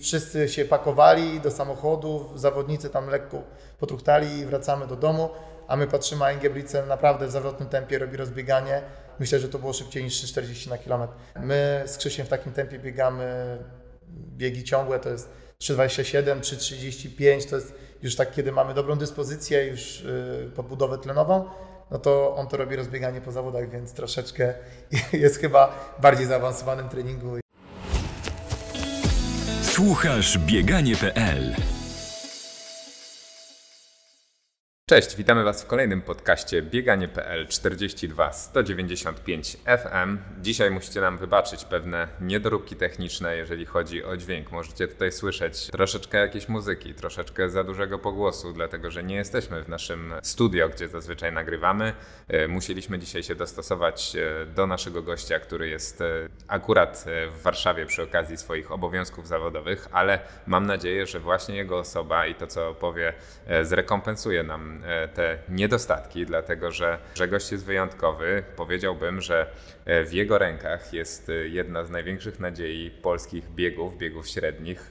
wszyscy się pakowali do samochodów, zawodnicy tam lekko potruchtali i wracamy do domu, a my patrzymy, a Ingebrigtsen naprawdę w zawrotnym tempie robi rozbieganie. Myślę, że to było szybciej niż 3,40 na kilometr. My z Krzysiem w takim tempie biegamy biegi ciągłe, to jest 3,27, 3,35, to jest już tak, kiedy mamy dobrą dyspozycję, już yy, podbudowę tlenową, no to on to robi rozbieganie po zawodach, więc troszeczkę jest chyba bardziej zaawansowanym treningu. Słuchasz bieganie.pl Cześć, witamy Was w kolejnym podcaście bieganie.pl 42 195 FM. Dzisiaj musicie nam wybaczyć pewne niedoróbki techniczne, jeżeli chodzi o dźwięk. Możecie tutaj słyszeć troszeczkę jakiejś muzyki, troszeczkę za dużego pogłosu, dlatego że nie jesteśmy w naszym studio, gdzie zazwyczaj nagrywamy. E, musieliśmy dzisiaj się dostosować e, do naszego gościa, który jest e, akurat w Warszawie przy okazji swoich obowiązków zawodowych, ale mam nadzieję, że właśnie jego osoba i to, co powie, zrekompensuje nam te niedostatki, dlatego że, że gość jest wyjątkowy. Powiedziałbym, że e, w jego rękach jest e, jedna z największych nadziei polskich biegów, biegów średnich,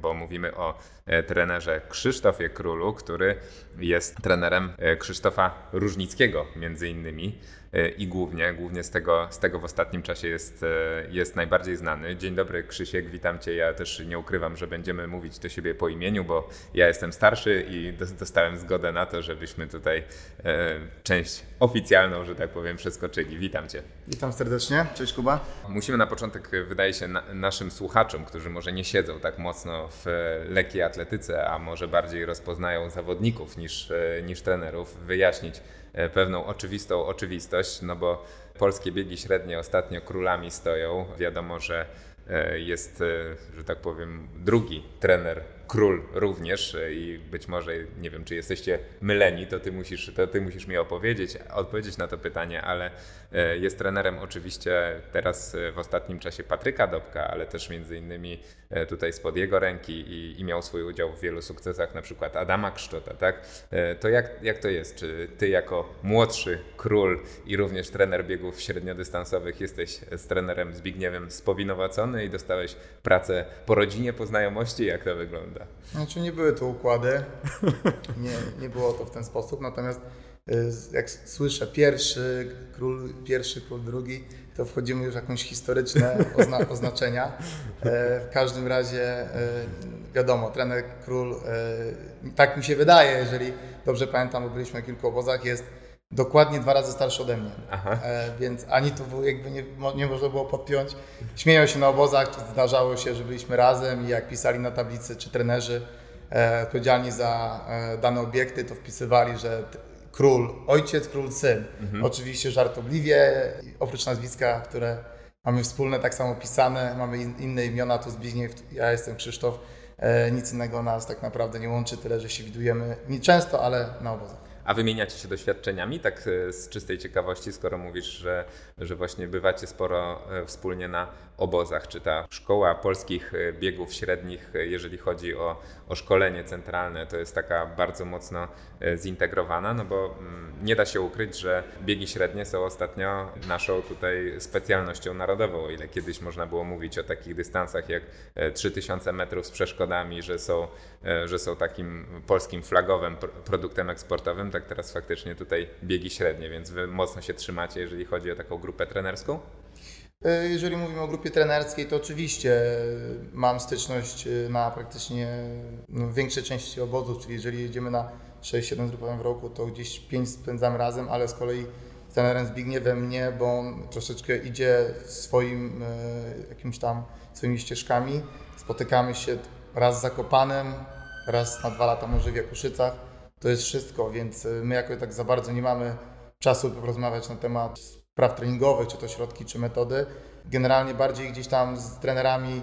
bo mówimy o trenerze Krzysztofie Królu, który jest trenerem Krzysztofa Różnickiego między innymi. E, i głównie, głównie z tego, z tego w ostatnim czasie jest, e, jest najbardziej znany. Dzień dobry Krzysiek, witam Cię. Ja też nie ukrywam, że będziemy mówić do siebie po imieniu, bo ja jestem starszy i dostałem zgodę na to, żebyśmy tutaj e, część oficjalną, że tak powiem, przeskoczyli. Witam Cię. Witam serdecznie. Cześć Kuba. Musimy na początek, wydaje się, na, naszym słuchaczom, którzy może nie siedzą tak mocno w lekkiej atletyce, a może bardziej rozpoznają zawodników niż, niż trenerów, wyjaśnić, E, pewną oczywistą oczywistość, no bo polskie biegi średnie ostatnio królami stoją. Wiadomo, że e, jest, e, że tak powiem, drugi trener król również i być może, nie wiem, czy jesteście myleni, to ty musisz, to ty musisz mi opowiedzieć, odpowiedzieć na to pytanie, ale e, jest trenerem oczywiście teraz e, w ostatnim czasie Patryka Dobka, ale też między innymi e, tutaj spod jego ręki i, i miał swój udział w wielu sukcesach, na przykład Adama Kszczota, tak? To jak, jak to jest? Czy ty jako młodszy król i również trener biegów średniodystansowych jesteś z trenerem Zbigniewem spowinowacony i dostałeś pracę po rodzinie, po znajomości? Jak to wygląda? Znaczy nie były to układy, nie, nie było to w ten sposób, natomiast y, jak słyszę pierwszy król, pierwszy król, drugi, to wchodzimy już w jakieś historyczne ozna oznaczenia. E, w każdym razie e, wiadomo, trener król, e, tak mi się wydaje, jeżeli dobrze pamiętam, bo byliśmy na kilku obozach, jest dokładnie dwa razy starszy ode mnie. E, więc ani to jakby nie, nie można było podpiąć. Śmieją się na obozach, zdarzało się, że byliśmy razem i jak pisali na tablicy, czy trenerzy e, odpowiedzialni za e, dane obiekty, to wpisywali, że król, ojciec, król, syn. Mhm. Oczywiście żartobliwie, oprócz nazwiska, które mamy wspólne, tak samo pisane, mamy in, inne imiona, tu Zbigniew, ja jestem Krzysztof. E, nic innego nas tak naprawdę nie łączy, tyle że się widujemy nie często, ale na obozach. A wymieniacie się doświadczeniami, tak e, z czystej ciekawości, skoro mówisz, że, że właśnie bywacie sporo e, wspólnie na obozach, czy ta szkoła polskich e, biegów średnich, jeżeli chodzi o, o szkolenie centralne, to jest taka bardzo mocno zintegrowana, no bo mm, nie da się ukryć, że biegi średnie są ostatnio naszą tutaj specjalnością narodową, o ile kiedyś można było mówić o takich dystansach jak 3000 metrów z przeszkodami, że są, że są takim polskim flagowym produktem eksportowym, tak teraz faktycznie tutaj biegi średnie, więc wy mocno się trzymacie, jeżeli chodzi o taką grupę trenerską? E, jeżeli mówimy o grupie trenerskiej, to oczywiście mam styczność e, na praktycznie no, większej części obozów, czyli jeżeli jedziemy na 6-7 grupowym w roku, to gdzieś 5 spędzamy razem, ale z kolei z trenerem Zbigniewem nie, bo on troszeczkę idzie swoim e, jakimś tam swoimi ścieżkami. Spotykamy się raz z Zakopanem, raz na dwa lata może w Jakuszycach to jest wszystko, więc my jako tak za bardzo nie mamy czasu porozmawiać na temat spraw treningowych, czy to środki, czy metody. Generalnie bardziej gdzieś tam z trenerami,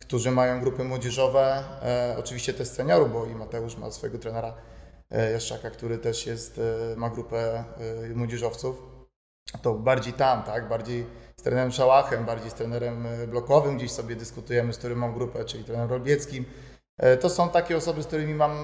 którzy mają grupy młodzieżowe, e, oczywiście też seniorów, bo i Mateusz ma swojego trenera e, Jaszczaka, który też jest, e, ma grupę e, młodzieżowców, to bardziej tam, tak, bardziej z trenerem Szałachem, bardziej z trenerem e, blokowym gdzieś sobie dyskutujemy, z którym mam grupę, czyli trenerem Rolbieckim, E, to są takie osoby, z którymi mam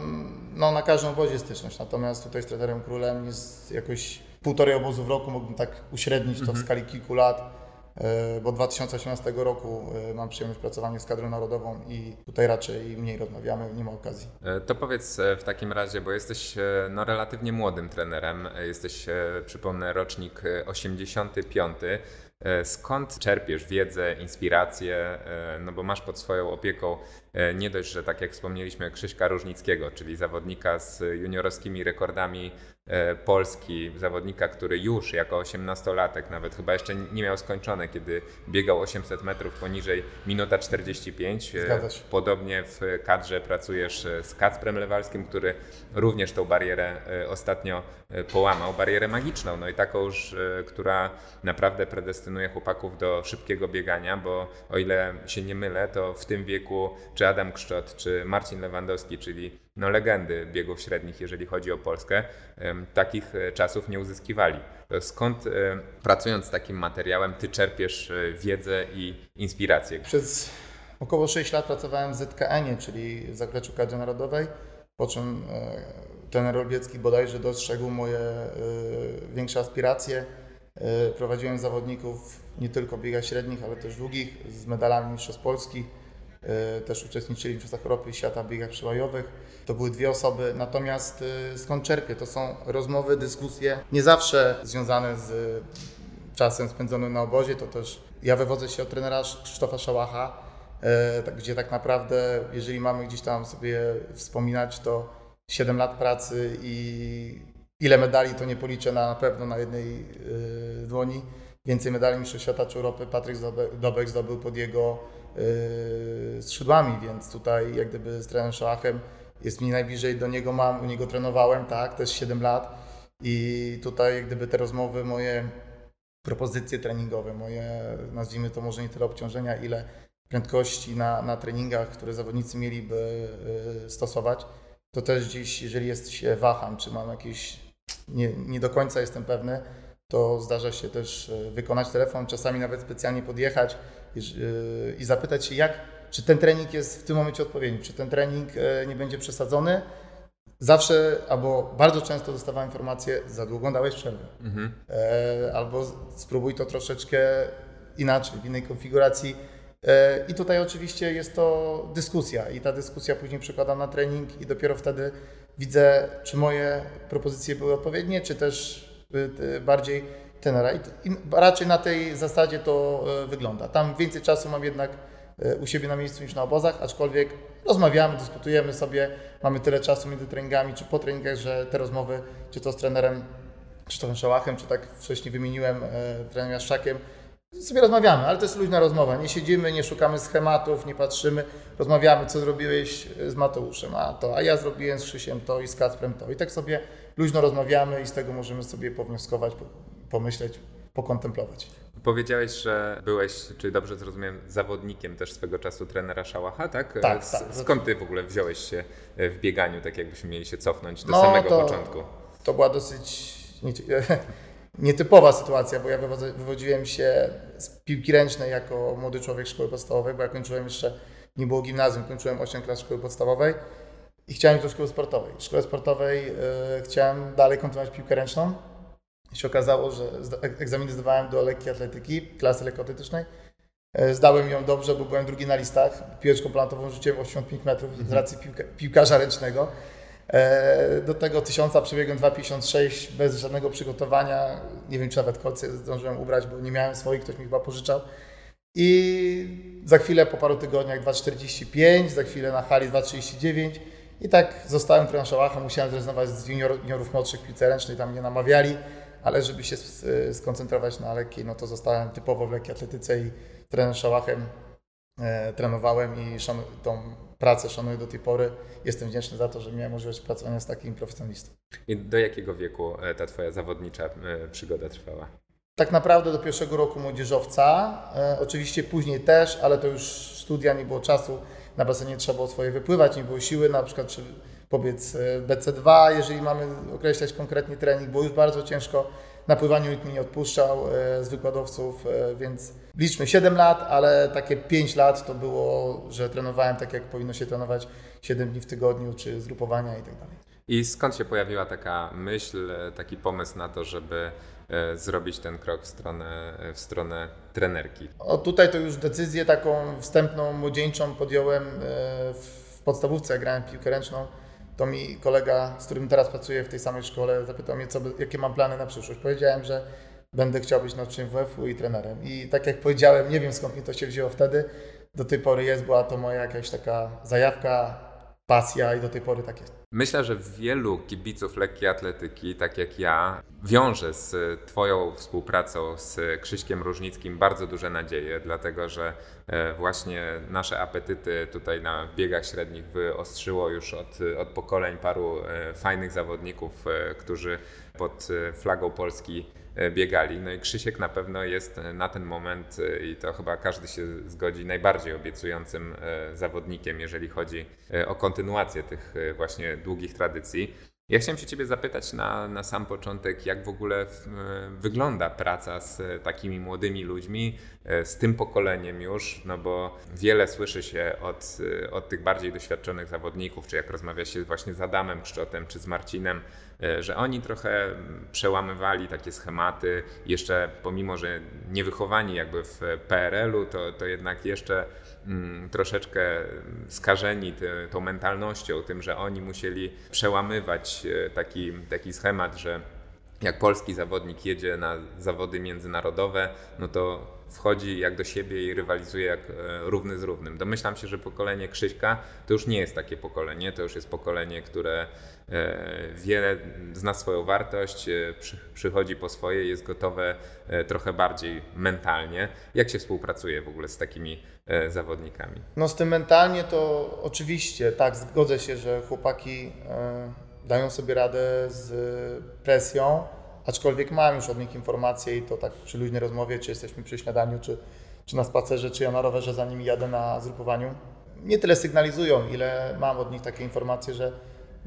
no, na każdym obozie styczność. Natomiast tutaj z trenerem królem jest jakoś półtorej obozu w roku, mógłbym tak uśrednić to w mhm. skali kilku lat. e, bo od 2018 roku e, mam przyjemność pracowania z kadrą narodową i tutaj raczej mniej rozmawiamy, nie ma okazji. E, To powiedz w takim razie, bo jesteś no, relatywnie młodym trenerem, jesteś, przypomnę, rocznik e, 85. E, Skąd czerpiesz wiedzę, inspirację? No bo masz pod swoją opieką nie dość, że tak jak wspomnieliśmy, Krzyśka Różnickiego, czyli zawodnika z juniorowskimi rekordami Polski, zawodnika, który już jako 18-latek, nawet chyba jeszcze nie miał skończone, kiedy biegał 800 metrów poniżej minuta 45. E, Zgadza się. Podobnie w kadrze pracujesz e, z Kacprem Lewalskim, który również tą barierę e, ostatnio e, połamał, barierę magiczną, no i taką już, e, która naprawdę predestynuje chłopaków do szybkiego biegania, bo o ile się nie mylę, to w tym wieku czy Adam Kszczot, czy Marcin Lewandowski, czyli no legendy biegów średnich, jeżeli chodzi o Polskę, takich e, czasów nie uzyskiwali. To skąd e, pracując z takim materiałem ty czerpiesz e, wiedzę i inspirację? Przez około 6 lat pracowałem w ZKN-ie, czyli Zapleczu Kadry Narodowej, po czym e, trener Olbiecki bodajże dostrzegł moje e, większe aspiracje. E, prowadziłem zawodników nie tylko biegach średnich, ale też długich z medalami Mistrzostw Polski. E, też uczestniczyli w Mistrzostwach Europy i Świata w biegach przełajowych. To były dwie osoby. Natomiast e, skąd czerpię? To są rozmowy, dyskusje, nie zawsze związane z czasem spędzonym na obozie, to też ja wywodzę się od trenera Krzysztofa Szałacha, e, tak- gdzie tak naprawdę, jeżeli mamy gdzieś tam sobie wspominać, to 7 lat pracy i ile medali to nie policzę na, pewno na jednej dłoni. Więcej medali Mistrzostw Świata czy Europy Patryk Dobek zdobył pod jego skrzydłami, więc tutaj jak gdyby z trenerem Szałachem jest mi najbliżej do niego mam, u niego trenowałem, tak, też 7 lat. I tutaj gdyby te rozmowy moje propozycje treningowe, moje, nazwijmy to może nie tyle obciążenia, ile prędkości na, na treningach, które zawodnicy mieliby y, stosować, to też gdzieś, jeżeli jest się waham, czy mam jakieś, nie, nie do końca jestem pewny, to zdarza się też y, wykonać telefon, czasami nawet specjalnie podjechać i, y, i zapytać się, jak, czy ten trening jest w tym momencie odpowiedni, czy ten trening y, nie będzie przesadzony. Zawsze, albo bardzo często dostawałem informację, za długo dałeś przerwę. Mhm. E, albo spróbuj to troszeczkę inaczej, w innej konfiguracji. E, I tutaj oczywiście jest to dyskusja i ta dyskusja później przekładam na trening i dopiero wtedy widzę, czy moje propozycje były odpowiednie, czy też bardziej tenera. I, raczej na tej zasadzie to e, wygląda. Tam więcej czasu mam jednak e, u siebie na miejscu niż na obozach, aczkolwiek rozmawiamy, dyskutujemy sobie, mamy tyle czasu między treningami czy po treningach, że te rozmowy, czy to z trenerem Krzysztofem Szałachem, czy tak wcześniej wymieniłem e, trenerem Jaszczakiem, sobie rozmawiamy, ale to jest luźna rozmowa. Nie siedzimy, nie szukamy schematów, nie patrzymy, rozmawiamy, co zrobiłeś z Mateuszem, a to, a ja zrobiłem z Krzysiem to i z Kacprem to. I tak sobie luźno rozmawiamy i z tego możemy sobie pownioskować, po- pomyśleć, pokontemplować. Powiedziałeś, że byłeś, czy dobrze zrozumiałem, zawodnikiem też swego czasu trenera Szałacha, tak? Tak, S- tak. Skąd ty w ogóle wziąłeś się e, w bieganiu, tak jakbyśmy mieli się cofnąć do No, samego to- początku? To była dosyć nie- nietypowa sytuacja, bo ja wywodzi- wywodziłem się z piłki ręcznej jako młody człowiek szkoły podstawowej, bo ja kończyłem jeszcze, nie było gimnazjum, kończyłem 8 klas szkoły podstawowej i chciałem iść do szkoły sportowej. W szkole sportowej e, chciałem dalej kontynuować piłkę ręczną. Się okazało, że egzaminy zdawałem do lekkiej atletyki, klasy lekkoatletycznej. E, Zdałem ją dobrze, bo byłem drugi na listach. Piłeczką plantową rzuciłem 85 metrów z racji piłka, piłkarza ręcznego. E, Do tego tysiąca przebiegłem 2,56 bez żadnego przygotowania. Nie wiem, czy nawet kolce zdążyłem ubrać, bo nie miałem swoich, ktoś mi chyba pożyczał. I za chwilę, po paru tygodniach 2,45, za chwilę na hali 2,39 i tak zostałem trenerem Szałacha, musiałem zrezygnować z junior, juniorów młodszych piłce ręcznej, tam mnie namawiali, ale żeby się s- skoncentrować na lekkiej, no to zostałem typowo w lekkiej atletyce i trener Szałachem e, trenowałem i szanu, tą pracę szanuję do tej pory. Jestem wdzięczny za to, że miałem możliwość pracowania z takim profesjonalistą. I do jakiego wieku e, ta twoja zawodnicza e, przygoda trwała? Tak naprawdę do pierwszego roku młodzieżowca, e, oczywiście później też, ale to już studia, nie było czasu, na basenie trzeba było swoje wypływać, nie było siły, na przykład czy powiedz e, BC2, jeżeli mamy określać konkretnie trening, było już bardzo ciężko, na pływaniu nikt mnie nie odpuszczał e, z wykładowców, e, więc liczmy 7 lat, ale takie 5 lat to było, że trenowałem tak jak powinno się trenować 7 dni w tygodniu, czy zgrupowania i tak dalej. I skąd się pojawiła taka myśl, taki pomysł na to, żeby zrobić ten krok w stronę, w stronę trenerki? O, tutaj to już decyzję taką wstępną, młodzieńczą podjąłem w podstawówce, jak grałem piłkę ręczną. To mi kolega, z którym teraz pracuję w tej samej szkole, zapytał mnie, co, jakie mam plany na przyszłość. Powiedziałem, że będę chciał być nauczycielem WF-u i trenerem. I tak jak powiedziałem, nie wiem skąd mi to się wzięło wtedy, do tej pory jest, była to moja jakaś taka zajawka, pasja i do tej pory tak jest. Myślę, że wielu kibiców lekkiej atletyki, tak jak ja, wiąże z Twoją współpracą z Krzyśkiem Różnickim bardzo duże nadzieje, dlatego że e, właśnie nasze apetyty tutaj na biegach średnich wyostrzyło już od, od pokoleń paru e, fajnych zawodników, e, którzy pod flagą Polski biegali. No i Krzysiek na pewno jest na ten moment i to chyba każdy się zgodzi najbardziej obiecującym zawodnikiem, jeżeli chodzi o kontynuację tych właśnie długich tradycji. Ja chciałem się Ciebie zapytać na, na sam początek, jak w ogóle w, e, wygląda praca z e, takimi młodymi ludźmi, e, z tym pokoleniem już, no bo wiele słyszy się od, od tych bardziej doświadczonych zawodników, czy jak rozmawia się właśnie z Adamem Kszczotem, czy z Marcinem, że oni trochę przełamywali takie schematy, jeszcze pomimo, że nie wychowani jakby w PRL-u, to, to jednak jeszcze troszeczkę skażeni ty, tą mentalnością, tym, że oni musieli przełamywać e, taki, taki schemat, że jak polski zawodnik jedzie na zawody międzynarodowe, no to wchodzi jak do siebie i rywalizuje jak e, równy z równym. Domyślam się, że pokolenie Krzyśka to już nie jest takie pokolenie, to już jest pokolenie, które e, wiele zna swoją wartość, przy, przychodzi po swoje, jest gotowe trochę bardziej mentalnie. Jak się współpracuje w ogóle z takimi zawodnikami? No z tym mentalnie to oczywiście, tak, zgodzę się, że chłopaki e, dają sobie radę z presją, aczkolwiek mam już od nich informacje i to tak przy luźnej rozmowie, czy jesteśmy przy śniadaniu, czy, czy na spacerze, czy ja na rowerze za nimi jadę na zgrupowaniu. Nie tyle sygnalizują, ile mam od nich takie informacje, że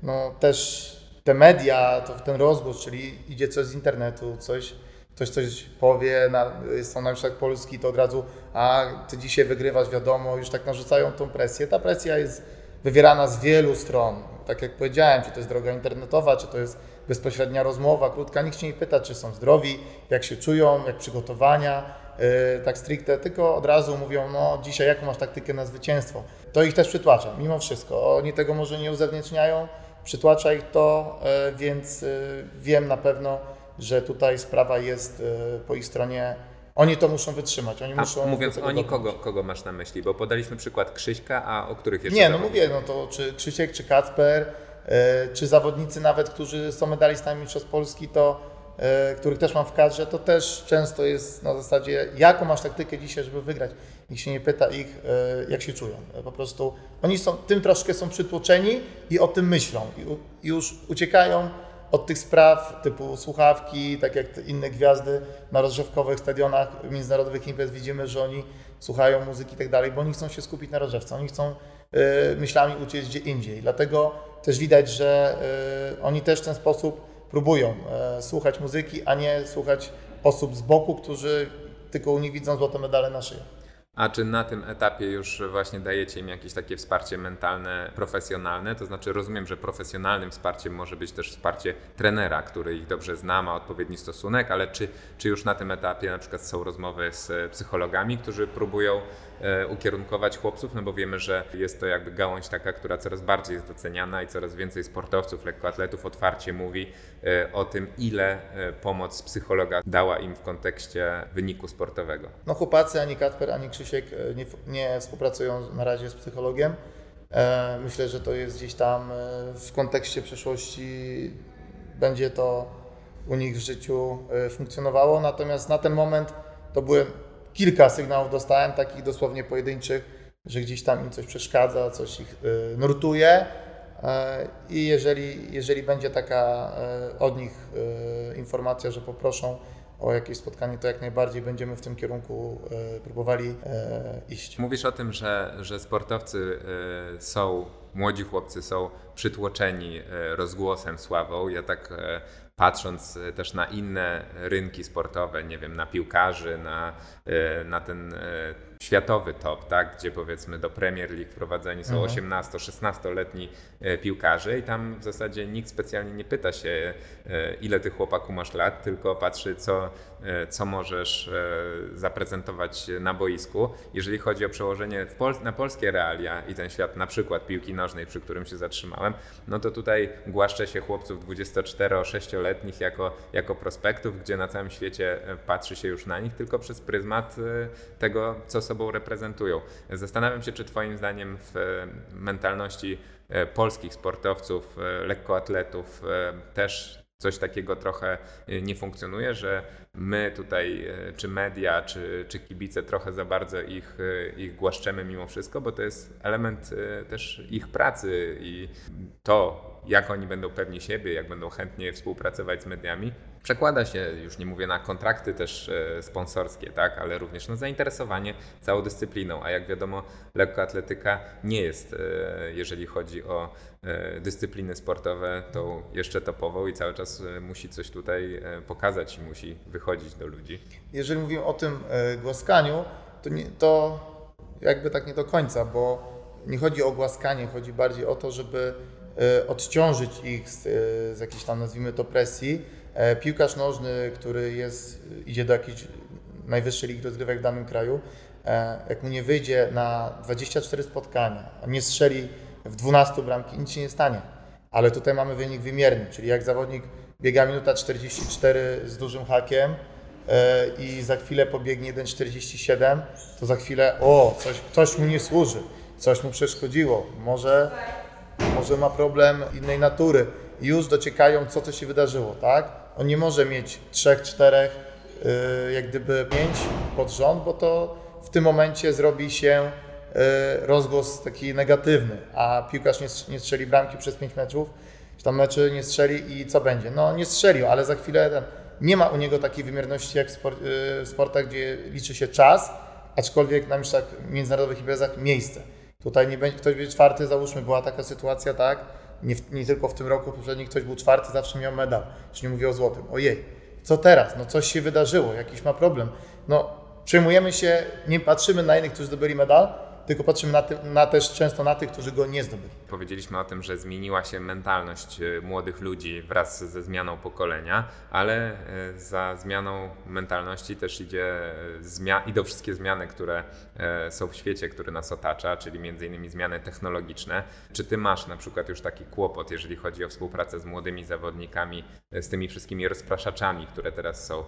no też te media, to ten rozgłos, czyli idzie coś z internetu, coś, ktoś coś powie, na, są na przykład polski, to od razu, a ty dzisiaj wygrywasz, wiadomo, już tak narzucają tą presję. Ta presja jest wywierana z wielu stron. Tak jak powiedziałem, czy to jest droga internetowa, czy to jest bezpośrednia rozmowa, krótka, nikt się nie pyta, czy są zdrowi, jak się czują, jak przygotowania, yy, tak stricte, tylko od razu mówią, no dzisiaj jaką masz taktykę na zwycięstwo. To ich też przytłacza, mimo wszystko. Oni tego może nie uzewnętrzniają, przytłacza ich to, yy, więc yy, wiem na pewno, że tutaj sprawa jest yy, po ich stronie. Oni to muszą wytrzymać, oni muszą... A mówiąc do tego oni, kogo, kogo masz na myśli? Bo podaliśmy przykład Krzyśka, a o których jeszcze Nie, no mówię, no to czy Krzysiek, czy Kacper, e, czy zawodnicy nawet, którzy są medalistami Mistrzostw Polski, to e, których też mam w kadrze, to też często jest na zasadzie, jaką masz taktykę dzisiaj, żeby wygrać. Nikt się nie pyta ich, jak się czują. Po prostu oni są, tym troszkę są przytłoczeni i o tym myślą. I już uciekają od tych spraw typu słuchawki, tak jak inne gwiazdy na rozrzewkowych stadionach międzynarodowych imprez widzimy, że oni słuchają muzyki i tak dalej, bo oni chcą się skupić na rozrzewce, oni chcą y, myślami uciec gdzie indziej. Dlatego też widać, że y, oni też w ten sposób próbują y, słuchać muzyki, a nie słuchać osób z boku, którzy tylko u nich widzą złote medale na szyję. A czy na tym etapie już właśnie dajecie im jakieś takie wsparcie mentalne, profesjonalne? To znaczy rozumiem, że profesjonalnym wsparciem może być też wsparcie trenera, który ich dobrze zna, ma odpowiedni stosunek, ale czy, czy już na tym etapie na przykład są rozmowy z psychologami, którzy próbują ukierunkować chłopców? No bo wiemy, że jest to jakby gałąź taka, która coraz bardziej jest doceniana i coraz więcej sportowców, lekkoatletów otwarcie mówi e, o tym, ile e, pomoc psychologa dała im w kontekście wyniku sportowego. No chłopacy, ani Kacper, ani Krzysiek e, nie, nie współpracują na razie z psychologiem. E, Myślę, że to jest gdzieś tam e, w kontekście przyszłości będzie to u nich w życiu e, funkcjonowało. Natomiast na ten moment to były kilka sygnałów dostałem, takich dosłownie pojedynczych, że gdzieś tam im coś przeszkadza, coś ich e, nurtuje. E, I jeżeli, jeżeli będzie taka e, od nich informacja, że poproszą o jakieś spotkanie, to jak najbardziej będziemy w tym kierunku próbowali iść. Mówisz o tym, że, że sportowcy y, są, młodzi chłopcy są przytłoczeni y, rozgłosem, sławą. Ja tak y, patrząc y, też na inne rynki sportowe, nie wiem, na piłkarzy, na, y, na ten y, światowy top, tak? gdzie powiedzmy do Premier League wprowadzeni są 18-16-letni e, piłkarze i tam w zasadzie nikt specjalnie nie pyta się, e, ile ty chłopaku masz lat, tylko patrzy, co, e, co możesz e, zaprezentować na boisku. Jeżeli chodzi o przełożenie Pol- na polskie realia i ten świat na przykład piłki nożnej, przy którym się zatrzymałem, no to tutaj głaszcze się chłopców 24-6-letnich jako, jako prospektów, gdzie na całym świecie e, patrzy się już na nich tylko przez pryzmat e, tego, co sobą reprezentują. Zastanawiam się, czy Twoim zdaniem w e, mentalności e, polskich sportowców, e, lekkoatletów e, też coś takiego trochę e, nie funkcjonuje, że my tutaj, e, czy media, czy, czy kibice trochę za bardzo ich, e, ich głaszczemy mimo wszystko, bo to jest element też ich pracy i to, jak oni będą pewni siebie, jak będą chętnie współpracować z mediami, przekłada się, już nie mówię na kontrakty też sponsorskie, tak, ale również na zainteresowanie całą dyscypliną. A jak wiadomo, lekkoatletyka nie jest, jeżeli chodzi o dyscypliny sportowe, tą jeszcze topową i cały czas e, musi coś tutaj e, pokazać i musi wychodzić do ludzi. Jeżeli mówimy o tym e, głaskaniu, to, nie, to jakby tak nie do końca, bo nie chodzi o głaskanie, chodzi bardziej o to, żeby e, odciążyć ich z, e, z jakiejś tam, nazwijmy to, presji. E, Piłkarz nożny, który jest, idzie do jakiejś najwyższej ligi rozgrywek w danym kraju, e, jak mu nie wyjdzie na 24 spotkania, nie strzeli w 12 bramki, nic się nie stanie. Ale tutaj mamy wynik wymierny, czyli jak zawodnik biega minuta 44 z dużym hakiem, e, i za chwilę pobiegnie 1,47, to za chwilę, o, coś, coś mu nie służy, coś mu przeszkodziło, może, może ma problem innej natury. Już dociekają, co to się wydarzyło, tak? On nie może mieć trzech, czterech, y, jak gdyby pięć pod rząd, bo to w tym momencie zrobi się rozgłos taki negatywny, a piłkarz nie, strz- nie strzeli bramki przez pięć meczów, czy tam meczy nie strzeli i co będzie? No nie strzelił, ale za chwilę ten, nie ma u niego takiej wymierności jak w, y, w sportach, gdzie liczy się czas, aczkolwiek na mistrzach międzynarodowych imprezach miejsce. Tutaj nie będzie, ktoś będzie czwarty, załóżmy, była taka sytuacja, tak? Nie, w, nie tylko w tym roku, poprzednim ktoś był czwarty, zawsze miał medal. Już nie mówię o złotym. Ojej, co teraz? No coś się wydarzyło, jakiś ma problem. No przejmujemy się, nie patrzymy na innych, którzy zdobyli medal, tylko patrzymy na, na też często na tych, którzy go nie zdobyli. Powiedzieliśmy o tym, że zmieniła się mentalność e, młodych ludzi wraz ze zmianą pokolenia, ale e, za zmianą mentalności też idzie e, zmia- idą wszystkie zmiany, które są w świecie, który nas otacza, czyli między innymi zmiany technologiczne. Czy ty masz na przykład już taki kłopot, jeżeli chodzi o współpracę z młodymi zawodnikami, z tymi wszystkimi rozpraszaczami, które teraz są,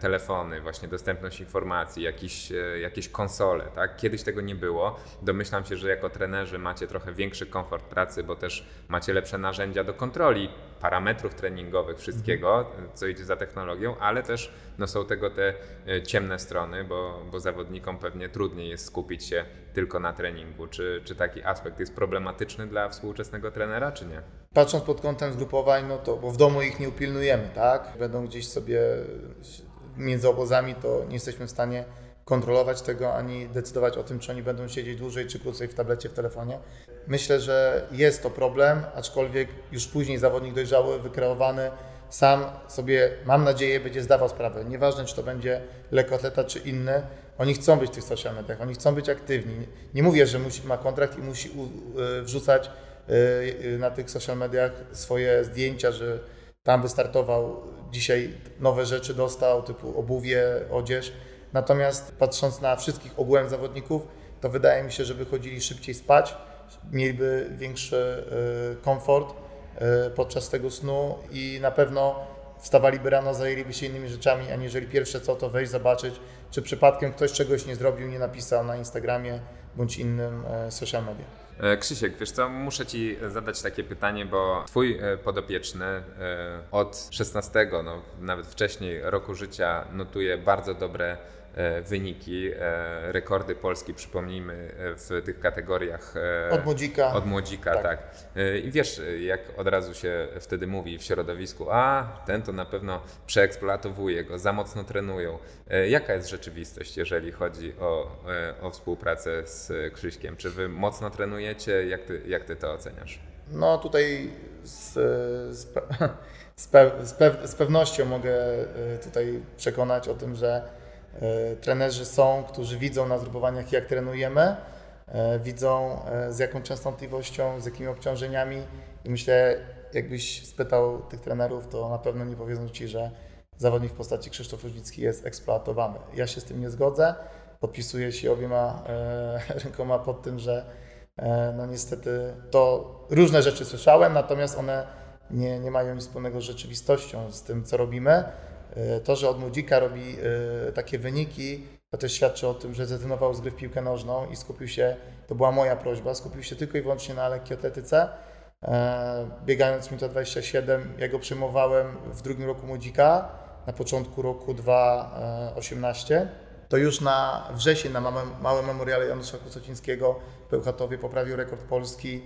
telefony, właśnie dostępność informacji, jakieś, jakieś konsole, tak? Kiedyś tego nie było. Domyślam się, że jako trenerzy macie trochę większy komfort pracy, bo też macie lepsze narzędzia do kontroli parametrów treningowych, wszystkiego, co idzie za technologią, ale też no, są tego te e, ciemne strony, bo, bo zawodnikom pewnie trudniej jest skupić się tylko na treningu. Czy, czy taki aspekt jest problematyczny dla współczesnego trenera, czy nie? Patrząc pod kątem zgrupowań, no to, bo w domu ich nie upilnujemy, tak? Będą gdzieś sobie między obozami, to nie jesteśmy w stanie kontrolować tego, ani decydować o tym, czy oni będą siedzieć dłużej, czy krócej w tablecie, w telefonie. Myślę, że jest to problem, aczkolwiek już później zawodnik dojrzały, wykreowany, sam sobie, mam nadzieję, będzie zdawał sprawę. Nieważne, czy to będzie lekkoatleta, czy inny, oni chcą być w tych social mediach, oni chcą być aktywni. Nie mówię, że musi, ma kontrakt i musi u, y, wrzucać y, na tych social mediach swoje zdjęcia, że tam wystartował, dzisiaj nowe rzeczy dostał, typu obuwie, odzież. Natomiast patrząc na wszystkich ogółem zawodników, to wydaje mi się, że by chodzili szybciej spać, mieliby większy y, komfort y, podczas tego snu i na pewno wstawaliby rano, zajęliby się innymi rzeczami, aniżeli pierwsze co to wejść, zobaczyć, czy przypadkiem ktoś czegoś nie zrobił, nie napisał na Instagramie bądź innym e, social media. E, Krzysiek, wiesz co, muszę Ci zadać takie pytanie, bo Twój e, podopieczny e, od 16, no nawet wcześniej roku życia notuje bardzo dobre wyniki, e, rekordy Polski, przypomnijmy, e, w tych kategoriach e, Od młodzika. Od młodzika, tak. Tak. E, I wiesz, e, jak od razu się wtedy mówi w środowisku, a ten to na pewno przeeksploatowuje go, za mocno trenują. E, Jaka jest rzeczywistość, jeżeli chodzi o, e, o współpracę z Krzyśkiem? Czy wy mocno trenujecie? Jak ty, jak ty to oceniasz? No tutaj z, z, pe- z, pe, z, pew, z pewnością mogę tutaj przekonać o tym, że E, Trenerzy są, którzy widzą na zgrupowaniach, jak trenujemy, e, widzą e, z jaką częstotliwością, z jakimi obciążeniami i myślę, jakbyś spytał tych trenerów, to na pewno nie powiedzą Ci, że zawodnik w postaci Krzysztof Różnicki jest eksploatowany. Ja się z tym nie zgodzę, podpisuję się obiema e, rękoma pod tym, że e, no niestety to różne rzeczy słyszałem, natomiast one nie, nie mają nic wspólnego z rzeczywistością, z tym, co robimy. E, To, że od młodzika robi e, takie wyniki, to też świadczy o tym, że zrezygnował z gry w piłkę nożną i skupił się, to była moja prośba, skupił się tylko i wyłącznie na lekkiej atletyce. E, Biegając minuta 27, ja go przyjmowałem w drugim roku młodzika, na początku roku 2018. To już na wrzesień na małym, memoriale Janusza Kusocińskiego w Bełchatowie poprawił rekord Polski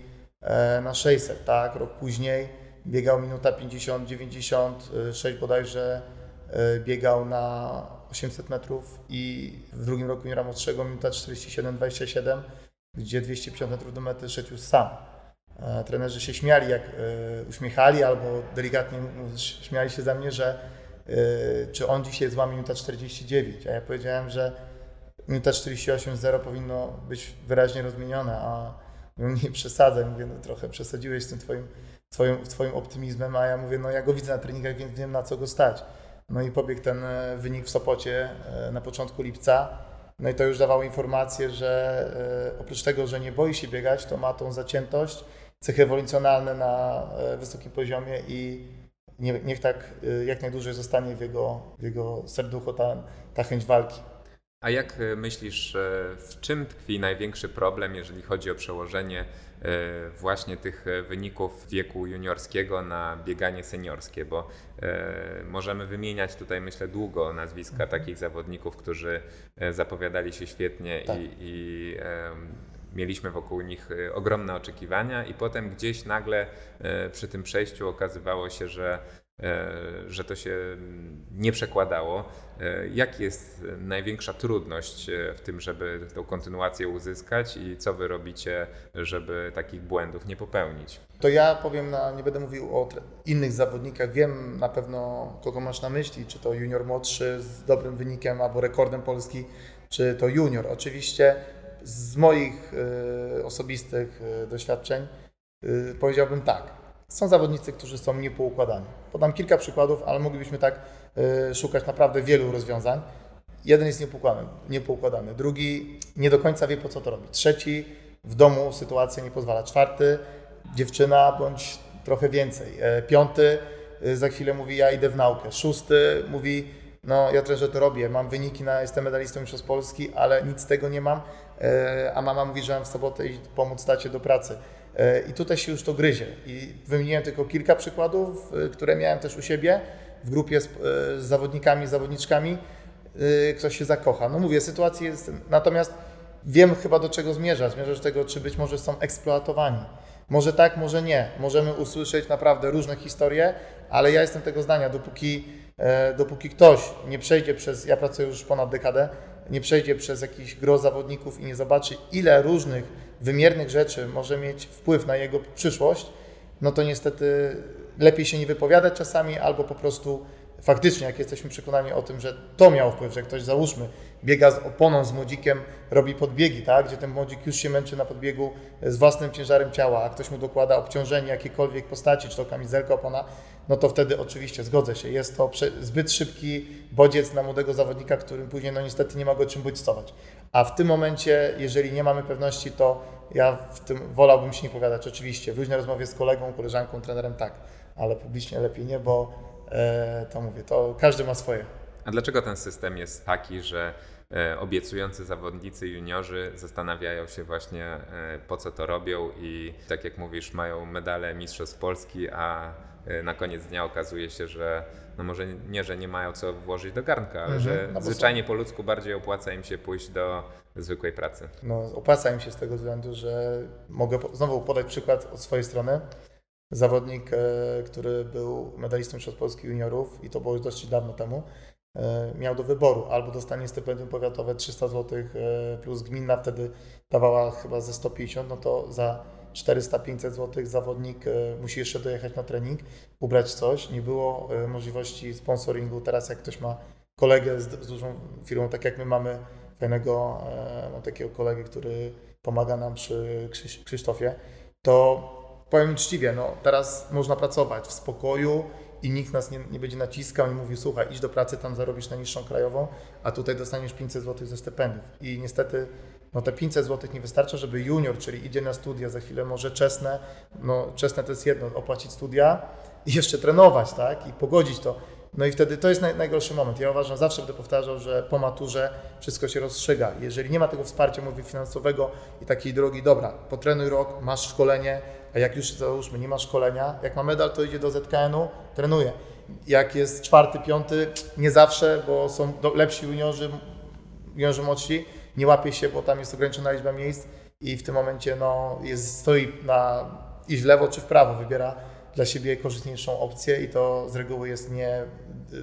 na 600, tak? Rok później biegał minuta 50, 96 bodajże biegał na 800 metrów i w drugim roku juniora młodszego minuta 47, 27, gdzie 250 metrów do mety szedł już sam. E, Trenerzy się śmiali, jak e, uśmiechali, albo delikatnie śmiali się ze mnie, że e, czy on dzisiaj złamie minuta 49, a ja powiedziałem, że minuta 48.0 powinno być wyraźnie rozmienione, a nie przesadzaj, mówię, no trochę przesadziłeś z tym twoim, twoim, twoim optymizmem, a ja mówię, no ja go widzę na treningach, więc wiem na co go stać. No i pobiegł ten e, wynik w Sopocie e, na początku lipca. No i to już dawało informację, że e, oprócz tego, że nie boi się biegać, to ma tą zaciętość, cechy ewolucjonalne na wysokim poziomie i nie, niech tak jak najdłużej zostanie w jego, w jego ta, ta chęć walki. A jak e, myślisz, e, w czym tkwi największy problem, jeżeli chodzi o przełożenie e, właśnie tych wyników wieku juniorskiego na bieganie seniorskie? Bo możemy wymieniać tutaj, myślę, długo nazwiska takich zawodników, którzy zapowiadali się świetnie Tak. i, i mieliśmy wokół nich ogromne oczekiwania, i potem gdzieś nagle przy tym przejściu okazywało się, że że to się mm, nie przekładało. E, Jak jest e, największa trudność e, w tym, żeby tą kontynuację uzyskać i co wy robicie, żeby takich błędów nie popełnić? To ja powiem, na, nie będę mówił o innych zawodnikach. Wiem na pewno, kogo masz na myśli, czy to junior młodszy z dobrym wynikiem albo rekordem Polski, czy to junior. Oczywiście z moich y, osobistych y, doświadczeń y, powiedziałbym tak. Są zawodnicy, którzy są niepoukładani. Podam kilka przykładów, ale moglibyśmy tak y, szukać naprawdę wielu rozwiązań. Jeden jest niepoukładany, niepoukładany, drugi nie do końca wie po co to robi. Trzeci w domu sytuacja nie pozwala. Czwarty dziewczyna bądź trochę więcej. E, Piąty y, za chwilę mówi ja idę w naukę. Szósty mówi no ja trenerze to robię, mam wyniki, na, jestem medalistą Mistrzostw Polski, ale nic z tego nie mam, e, a mama mówi, że mam w sobotę iść pomóc tacie do pracy. E, I tutaj się już to gryzie. I wymieniłem tylko kilka przykładów, y, które miałem też u siebie w grupie z, e, z zawodnikami, zawodniczkami. Ktoś się zakocha. No mówię, sytuacja jest. Natomiast wiem chyba do czego zmierza. Zmierza do tego, czy być może są eksploatowani. Może tak, może nie. Możemy usłyszeć naprawdę różne historie, ale ja jestem tego zdania, dopóki, e, dopóki ktoś nie przejdzie przez, ja pracuję już ponad dekadę, nie przejdzie przez jakiś gro zawodników i nie zobaczy, ile różnych wymiernych rzeczy może mieć wpływ na jego przyszłość, no to niestety lepiej się nie wypowiadać czasami, albo po prostu faktycznie, jak jesteśmy przekonani o tym, że to miało wpływ, że ktoś załóżmy biega z oponą, z młodzikiem, robi podbiegi, tak? gdzie ten młodzik już się męczy na podbiegu z własnym ciężarem ciała, a ktoś mu dokłada obciążenie jakiejkolwiek postaci, czy to kamizelka, opona, no to wtedy oczywiście zgodzę się. Jest to zbyt szybki bodziec na młodego zawodnika, którym później no niestety nie ma go czym bodźcować. A w tym momencie, jeżeli nie mamy pewności, to ja w tym wolałbym się nie powiadać. Oczywiście, w luźnej rozmowie z kolegą, koleżanką, trenerem tak, ale publicznie lepiej nie, bo e, to mówię, to każdy ma swoje. A dlaczego ten system jest taki, że e, obiecujący zawodnicy juniorzy zastanawiają się właśnie e, po co to robią i tak jak mówisz mają medale Mistrzostw Polski, a na koniec dnia okazuje się, że no może nie, że nie mają co włożyć do garnka, ale Mhm, że no bo są- zwyczajnie po ludzku bardziej opłaca im się pójść do zwykłej pracy. No, opłaca im się z tego względu, że mogę po, znowu podać przykład od swojej strony. Zawodnik, e, który był medalistą Mistrzostw Polski juniorów i to było już dosyć dawno temu, e, miał do wyboru albo dostanie stypendium powiatowe 300 zł e, plus gminna wtedy dawała chyba ze 150, no to za 400-500 zł zawodnik e, musi jeszcze dojechać na trening, ubrać coś. Nie było e, możliwości sponsoringu. Teraz jak ktoś ma kolegę z, z dużą firmą, tak jak my mamy fajnego e, no, takiego kolegę, który pomaga nam przy Krzyś, Krzysztofie, to powiem uczciwie, no teraz można pracować w spokoju i nikt nas nie, nie będzie naciskał i mówił, słuchaj, idź do pracy, tam zarobisz najniższą krajową, a tutaj dostaniesz 500 zł ze stypendiów. I niestety no te 500 zł nie wystarcza, żeby junior, czyli idzie na studia, za chwilę może czesne, no czesne to jest jedno, opłacić studia i jeszcze trenować, tak, i pogodzić to. No i wtedy to jest naj, najgorszy moment. Ja uważam, zawsze będę powtarzał, że po maturze wszystko się rozstrzyga. Jeżeli nie ma tego wsparcia, mówię, finansowego i takiej drogi, dobra, potrenuj rok, masz szkolenie, a jak już załóżmy, nie ma szkolenia, jak ma medal, to idzie do ZKN-u, trenuje. Jak jest czwarty, piąty, nie zawsze, bo są lepsi juniorzy, juniorzy młodsi, nie łapie się, bo tam jest ograniczona liczba miejsc i w tym momencie no, jest, stoi na iść w lewo czy w prawo, wybiera dla siebie korzystniejszą opcję i to z reguły jest nie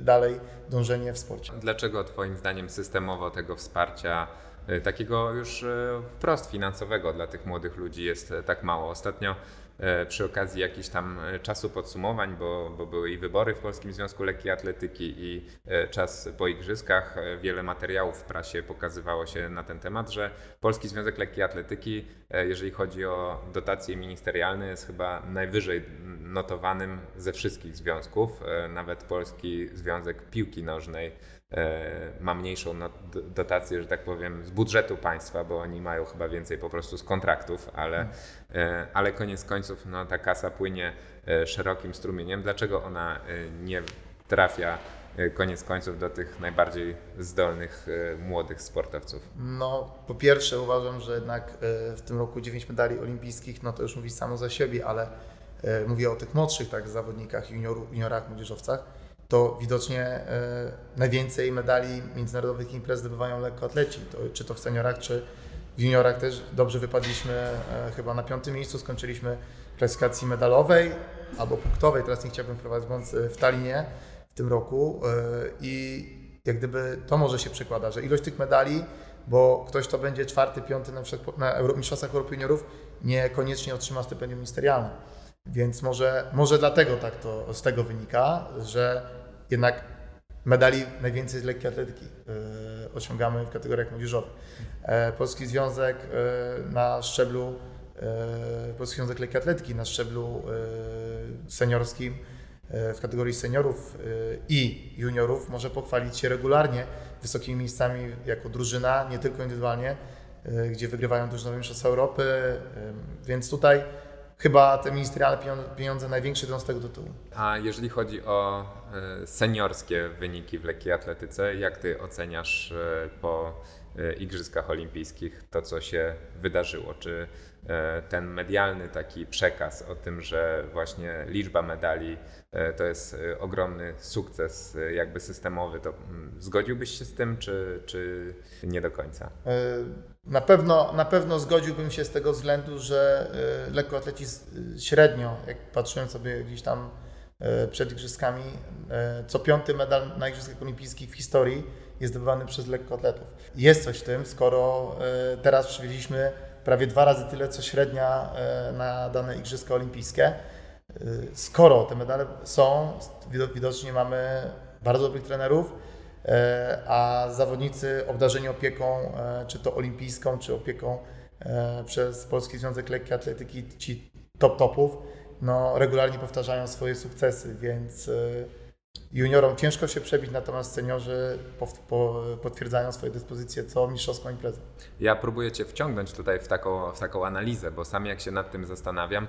dalej dążenie w sporcie. Dlaczego Twoim zdaniem systemowo tego wsparcia, y, takiego już y, wprost finansowego dla tych młodych ludzi jest y, tak mało? Ostatnio przy okazji jakichś tam e, czasu podsumowań, bo, bo były i wybory w Polskim Związku Lekkiej Atletyki i e, czas po igrzyskach, e, wiele materiałów w prasie pokazywało się na ten temat, że Polski Związek Lekkiej Atletyki, e, jeżeli chodzi o dotacje ministerialne, jest chyba najwyżej notowanym ze wszystkich związków. E, Nawet Polski Związek Piłki Nożnej e, ma mniejszą not- dotację, że tak powiem, z budżetu państwa, bo oni mają chyba więcej po prostu z kontraktów, ale, e, ale koniec końców no, ta kasa płynie e, szerokim strumieniem. Dlaczego ona e, nie trafia e, koniec końców do tych najbardziej zdolnych e, młodych sportowców? No, po pierwsze uważam, że jednak e, w tym roku 9 medali olimpijskich, no to już mówi samo za siebie, ale e, mówię o tych młodszych tak, zawodnikach, junioru, juniorach, młodzieżowcach, to widocznie e, najwięcej medali międzynarodowych imprez zdobywają lekkoatleci, to, czy to w seniorach, czy w juniorach też dobrze wypadliśmy e, chyba na piątym miejscu, skończyliśmy w klasyfikacji medalowej albo punktowej, teraz nie chciałbym wprowadzać błąd, e, w Talinie w tym roku e, i jak gdyby to może się przekłada, że ilość tych medali, bo ktoś, kto będzie czwarty, piąty na na Mistrzostwach Europy Juniorów, niekoniecznie otrzyma stypendium ministerialne. Więc może, może dlatego tak to z tego wynika, że jednak medali najwięcej z lekkiej atletyki osiągamy w kategoriach młodzieżowych. E, Polski Związek e, na szczeblu e, Polski Związek Lekkiej Atletyki na szczeblu e, seniorskim e, w kategorii seniorów e, i juniorów może pochwalić się regularnie wysokimi miejscami jako drużyna, nie tylko indywidualnie, e, gdzie wygrywają drużynowe mistrzostwa Europy, e, więc tutaj chyba te ministerialne pieniądze, największy idą z tego tytułu. A jeżeli chodzi o e, seniorskie wyniki w lekkiej atletyce, jak ty oceniasz e, po e, Igrzyskach Olimpijskich to, co się wydarzyło? Czy ten medialny taki przekaz o tym, że właśnie liczba medali to jest e, ogromny sukces e, jakby systemowy, to mm, zgodziłbyś się z tym, czy, czy nie do końca? E, Na pewno, na pewno zgodziłbym się z tego względu, że e, lekkoatleci średnio, jak patrzyłem sobie gdzieś tam e, przed igrzyskami, e, co piąty medal na Igrzyskach Olimpijskich w historii jest zdobywany przez lekkoatletów. Jest coś w tym, skoro e, teraz przywieźliśmy prawie dwa razy tyle, co średnia e, na dane Igrzyska Olimpijskie. E, Skoro te medale są, wido- widocznie mamy bardzo dobrych trenerów, E, a zawodnicy obdarzeni opieką, e, czy to olimpijską, czy opieką przez Polski Związek Lekkiej Atletyki, ci top topów, no, regularnie powtarzają swoje sukcesy, więc juniorom ciężko się przebić, natomiast seniorzy potwierdzają swoje dyspozycje co mistrzowską imprezę. Ja próbuję Cię wciągnąć tutaj w taką, w taką analizę, bo sam jak się nad tym zastanawiam,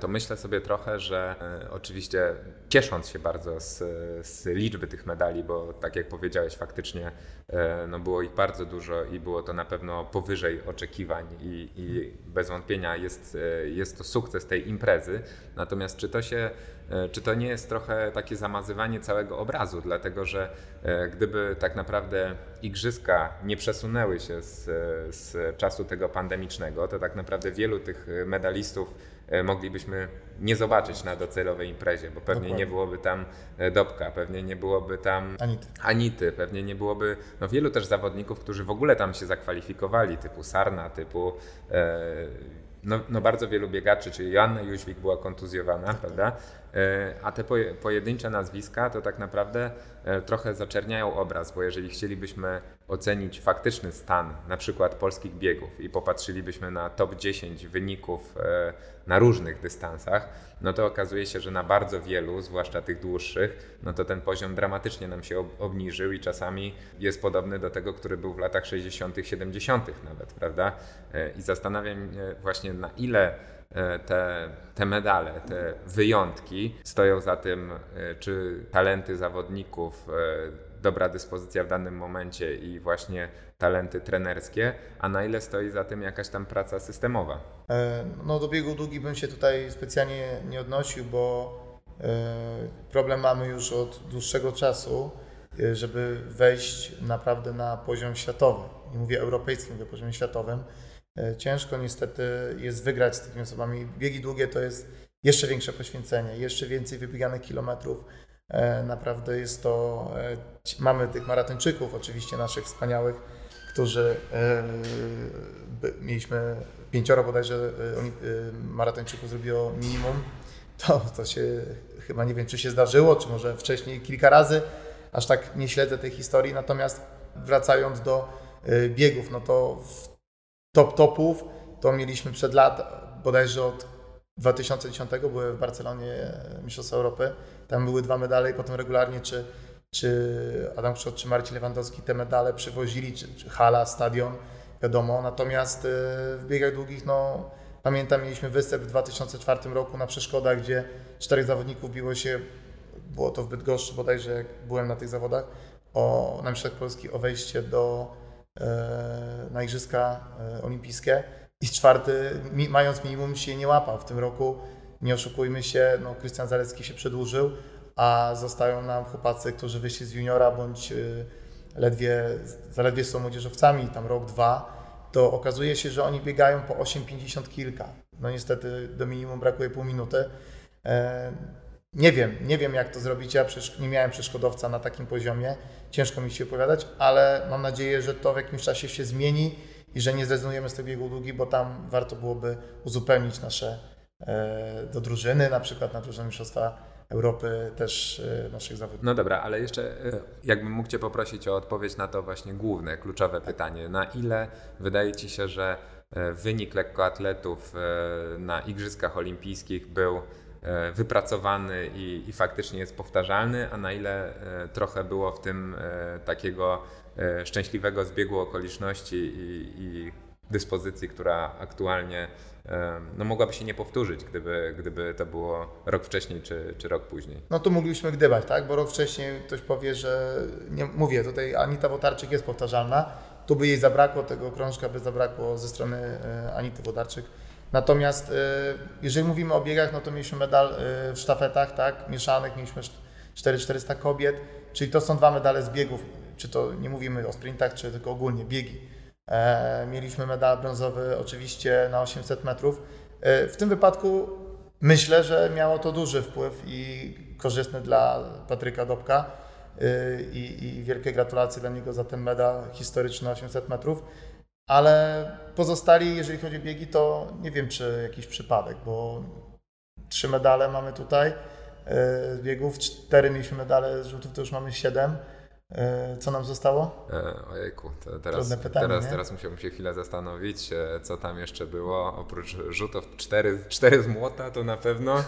to myślę sobie trochę, że e, oczywiście ciesząc się bardzo z, z liczby tych medali, bo tak jak powiedziałeś, faktycznie e, no było ich bardzo dużo i było to na pewno powyżej oczekiwań i, i bez wątpienia jest, e, jest to sukces tej imprezy. Natomiast czy to się E, Czy to nie jest trochę takie zamazywanie całego obrazu, dlatego że e, gdyby tak naprawdę igrzyska nie przesunęły się z, z czasu tego pandemicznego, to tak naprawdę wielu tych medalistów e, moglibyśmy nie zobaczyć na docelowej imprezie, bo pewnie Dokładnie. nie byłoby tam e, Dobka, pewnie nie byłoby tam Anity. Anity, pewnie nie byłoby no, wielu też zawodników, którzy w ogóle tam się zakwalifikowali, typu Sarna, typu e, no, no bardzo wielu biegaczy, czyli Joanna Jóźwik była kontuzjowana, prawda? E, A te poje- pojedyncze nazwiska to tak naprawdę e, trochę zaczerniają obraz, bo jeżeli chcielibyśmy ocenić faktyczny stan na przykład polskich biegów i popatrzylibyśmy na top 10 wyników e, na różnych dystansach, no to okazuje się, że na bardzo wielu, zwłaszcza tych dłuższych, no to ten poziom dramatycznie nam się ob- obniżył i czasami jest podobny do tego, który był w latach 60., 70. nawet, prawda? E, I zastanawiam się właśnie na ile e, te, te medale, te wyjątki stoją za tym, czy talenty zawodników, dobra dyspozycja w danym momencie i właśnie talenty trenerskie, a na ile stoi za tym jakaś tam praca systemowa. E, No do biegu długi bym się tutaj specjalnie nie odnosił, bo e, problem mamy już od dłuższego czasu, e, żeby wejść naprawdę na poziom światowy. Nie mówię europejski, mówię poziomie światowym. Ciężko niestety jest wygrać z takimi osobami. Biegi długie to jest jeszcze większe poświęcenie, jeszcze więcej wybieganych kilometrów. E, Naprawdę jest to. e, Mamy tych maratończyków, oczywiście naszych wspaniałych, którzy e, mieliśmy pięcioro bodajże maratończyków zrobiło minimum. To, to się chyba nie wiem, czy się zdarzyło, czy może wcześniej kilka razy. Aż tak nie śledzę tej historii. Natomiast wracając do biegów, no to w top topów to mieliśmy przed lat, bodajże od 2010 były w Barcelonie Mistrzostwa Europy. Tam były dwa medale i potem regularnie czy, czy Adam Krzot, czy Marcin Lewandowski te medale przywozili, czy, czy hala, stadion, wiadomo. Natomiast e, w biegach długich, no pamiętam, mieliśmy występ w 2004 roku na przeszkodach, gdzie czterech zawodników biło się, było to w Bydgoszczy bodajże, jak byłem na tych zawodach, o, na Mistrzostwach Polski o wejście do, e, na Igrzyska e, Olimpijskie i czwarty, mi, mając minimum, się nie łapał. W tym roku, nie oszukujmy się, no, Krystian Zalecki się przedłużył, a zostają nam chłopacy, którzy wyszli z juniora bądź y, ledwie, zaledwie są młodzieżowcami, tam rok, dwa, to okazuje się, że oni biegają po 8,50 kilka. No niestety do minimum brakuje pół minuty. E, nie wiem, nie wiem jak to zrobić. Ja nie miałem przeszkodowca na takim poziomie. Ciężko mi się opowiadać, ale mam nadzieję, że to w jakimś czasie się zmieni i że nie zrezygnujemy z tego biegu długi, bo tam warto byłoby uzupełnić nasze e, do drużyny, na przykład na drużynę Mistrzostwa Europy też e, naszych zawodników. No dobra, ale jeszcze e, jakbym mógł Cię poprosić o odpowiedź na to właśnie główne, kluczowe pytanie. Na ile wydaje Ci się, że wynik lekkoatletów na Igrzyskach Olimpijskich był wypracowany i, i faktycznie jest powtarzalny, a na ile trochę było w tym takiego szczęśliwego zbiegu okoliczności i, i dyspozycji, która aktualnie e, no, mogłaby się nie powtórzyć, gdyby, gdyby to było rok wcześniej czy, czy rok później. No to mogliśmy gdybać, tak? Bo rok wcześniej ktoś powie, że nie mówię, tutaj Anita Wotarczyk jest powtarzalna. Tu by jej zabrakło, tego krążka by zabrakło ze strony e, Anity Wodarczyk. Natomiast e, jeżeli mówimy o biegach, no to mieliśmy medal e, w sztafetach, tak? Mieszanych, mieliśmy 4400 kobiet, czyli to są dwa medale z biegów, czy to nie mówimy o sprintach, czy tylko ogólnie biegi. E, mieliśmy medal brązowy oczywiście na 800 metrów. E, w tym wypadku myślę, że miało to duży wpływ i korzystny dla Patryka Dobka y, i, i wielkie gratulacje dla niego za ten medal historyczny 800 metrów. Ale pozostali, jeżeli chodzi o biegi, to nie wiem, czy jakiś przypadek, bo trzy medale mamy tutaj z biegów, cztery mieliśmy medale z rzutów, to już mamy siedem. Y, Co nam zostało? E, ojejku, teraz, Trudne pytanie, teraz, nie? teraz musiałbym się chwilę zastanowić, e, co tam jeszcze było. Oprócz rzutów cztery, cztery z młota to na pewno.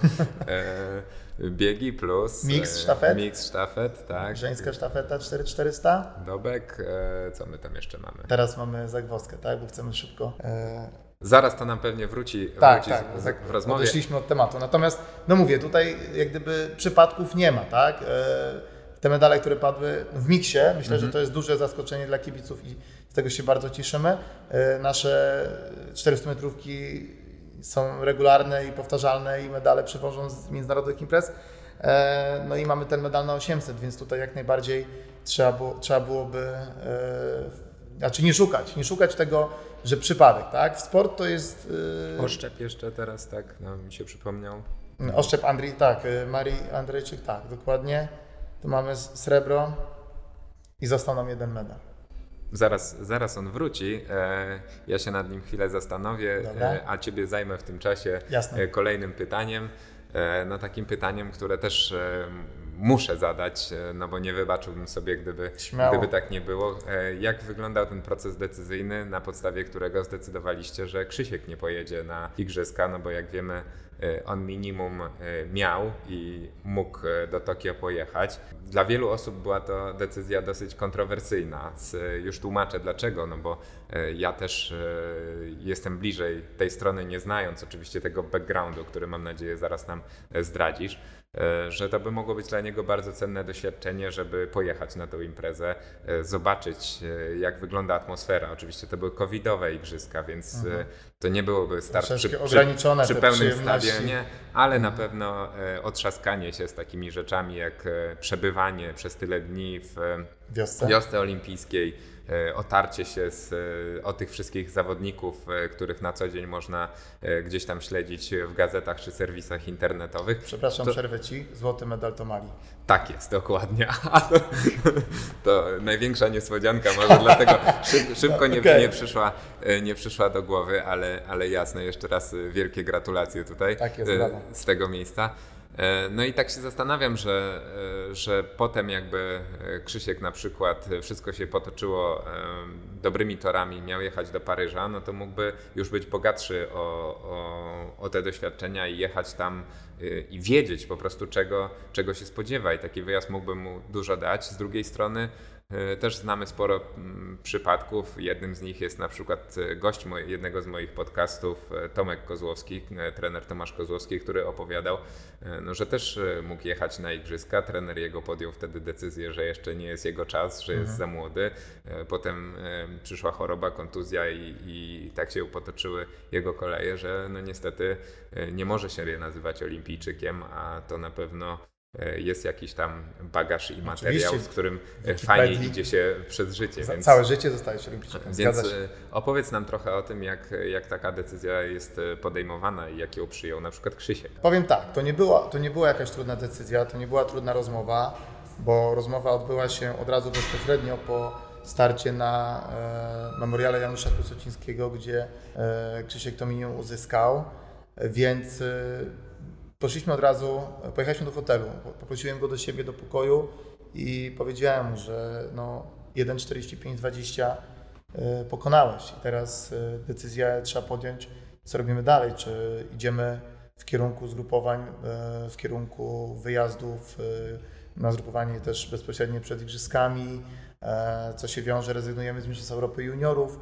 E, biegi plus. E, sztafet? Miks sztafet, tak. Żeńska sztafeta 4400. Dobek, e, co my tam jeszcze mamy? Teraz mamy zagwozdkę, tak? Bo chcemy szybko e, Zaraz to nam pewnie wróci, Tak, wróci tak, z, tak. w rozmowie. Odeszliśmy od tematu. Natomiast, no mówię, tutaj jak gdyby przypadków nie ma, tak? E, Te medale, które padły w miksie, myślę, Mhm. że to jest duże zaskoczenie dla kibiców i z tego się bardzo cieszymy. E, Nasze 400 metrówki są regularne i powtarzalne i medale przywożą z międzynarodowych imprez. E, No i mamy ten medal na 800, więc tutaj jak najbardziej trzeba, było, trzeba byłoby e, znaczy nie szukać, nie szukać tego, że przypadek, tak? W sport to jest Oszczep jeszcze teraz, tak, no, mi się przypomniał. Oszczep Andrzej, tak, Marii Andrzejczyk, tak, dokładnie. Tu mamy srebro i został nam jeden medal. Zaraz, zaraz on wróci. E, ja się nad nim chwilę zastanowię, Dobra. e, a ciebie zajmę w tym czasie Jasne. e, kolejnym pytaniem. No takim pytaniem, które też muszę zadać, e, no bo nie wybaczyłbym sobie, gdyby, Śmiało. gdyby tak nie było. E, jak wyglądał ten proces decyzyjny, na podstawie którego zdecydowaliście, że Krzysiek nie pojedzie na igrzyska? No bo jak wiemy, e, on minimum miał i mógł do Tokio pojechać. Dla wielu osób była to decyzja dosyć kontrowersyjna. Już tłumaczę dlaczego, no bo ja też jestem bliżej tej strony, nie znając oczywiście tego backgroundu, który mam nadzieję zaraz nam zdradzisz, że to by mogło być dla niego bardzo cenne doświadczenie, żeby pojechać na tą imprezę, e, zobaczyć e, jak wygląda atmosfera. Oczywiście to były covidowe igrzyska, więc e, to nie byłoby start przy, ograniczone przy pełnym stadionie, ale na pewno e, otrzaskanie się z takimi rzeczami jak e, przebywanie przez tyle dni w e, Wiosce. wiosce olimpijskiej, otarcie się z, o tych wszystkich zawodników, których na co dzień można gdzieś tam śledzić w gazetach czy serwisach internetowych. Przepraszam, To- przerwę Ci. Złoty medal to Mali. Tak jest, dokładnie. To, to największa niespodzianka, może dlatego szyb, szybko nie, nie, przyszła, e, nie przyszła do głowy, ale, ale jasne, jeszcze raz e, wielkie gratulacje tutaj Tak jest, e, z tego miejsca. No i tak się zastanawiam, że, że potem jakby Krzysiek na przykład wszystko się potoczyło dobrymi torami, miał jechać do Paryża, no to mógłby już być bogatszy o, o, o te doświadczenia i jechać tam i wiedzieć po prostu czego, czego się spodziewa i taki wyjazd mógłby mu dużo dać. Z drugiej strony też znamy sporo mm, przypadków. Jednym z nich jest na przykład e, gość jednego z moich podcastów, e, Tomek Kozłowski, e, trener Tomasz Kozłowski, który opowiadał, e, no, że też e, mógł jechać na igrzyska. Trener jego podjął wtedy decyzję, że jeszcze nie jest jego czas, że jest za młody. E, Potem e, przyszła choroba, kontuzja i, i tak się potoczyły jego koleje, że no niestety e, nie może się nazywać olimpijczykiem, a to na pewno e, jest jakiś tam bagaż i materiał, Oczywiście. z którym e, fajnie idzie się przez życie. Więc, Całe życie zostajesz olimpijczykiem. więc się. e, opowiedz nam trochę o tym, jak, jak taka decyzja jest e, podejmowana i jak ją przyjął na przykład Krzysiek. Powiem tak, to nie, była, to nie była jakaś trudna decyzja, to nie była trudna rozmowa, bo rozmowa odbyła się od razu bezpośrednio po starcie na e, memoriale Janusza Piłsudskiego, gdzie e, Krzysiek to minimum uzyskał, więc e, poszliśmy od razu, pojechaliśmy do hotelu, poprosiłem go do siebie do pokoju i powiedziałem mu, że no 1,45-20 e, pokonałeś. I teraz e, decyzję trzeba podjąć, co robimy dalej, czy idziemy w kierunku zgrupowań, e, w kierunku wyjazdów na zgrupowanie też bezpośrednio przed igrzyskami, co się wiąże, rezygnujemy z Mistrzostw Europy Juniorów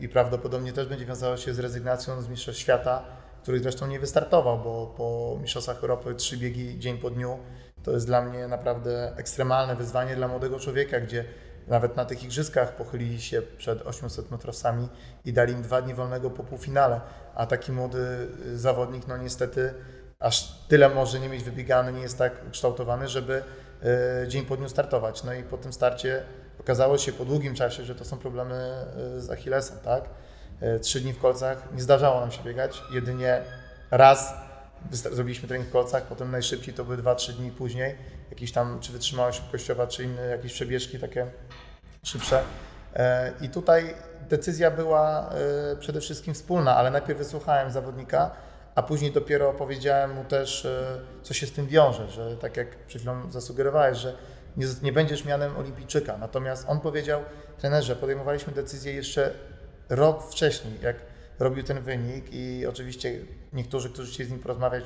i, i prawdopodobnie też będzie wiązało się z rezygnacją z Mistrzostw Świata, który zresztą nie wystartował, bo po Mistrzostwach Europy trzy biegi dzień po dniu to jest dla mnie naprawdę ekstremalne wyzwanie dla młodego człowieka, gdzie nawet na tych igrzyskach pochylili się przed 800 metrowcami i dali im dwa dni wolnego po półfinale, a taki młody y, zawodnik, no niestety aż tyle może nie mieć wybiegany, nie jest tak ukształtowany, żeby y, dzień po dniu startować. No i po tym starcie okazało się po długim czasie, że to są problemy y, z Achillesem, tak? Y, Trzy dni w kolcach nie zdarzało nam się biegać, jedynie raz zrobiliśmy trening w kolcach, potem najszybciej to były 2-3 dni później, jakieś tam czy wytrzymałość szybkościowa, czy inne jakieś przebieżki takie szybsze. E, I tutaj decyzja była e, przede wszystkim wspólna, ale najpierw wysłuchałem zawodnika, a później dopiero powiedziałem mu też, e, co się z tym wiąże, że tak jak przed chwilą zasugerowałeś, że nie, nie będziesz mianem olimpijczyka. Natomiast on powiedział, trenerze, podejmowaliśmy decyzję jeszcze rok wcześniej, jak robił ten wynik i oczywiście niektórzy, którzy chcieli z nim porozmawiać,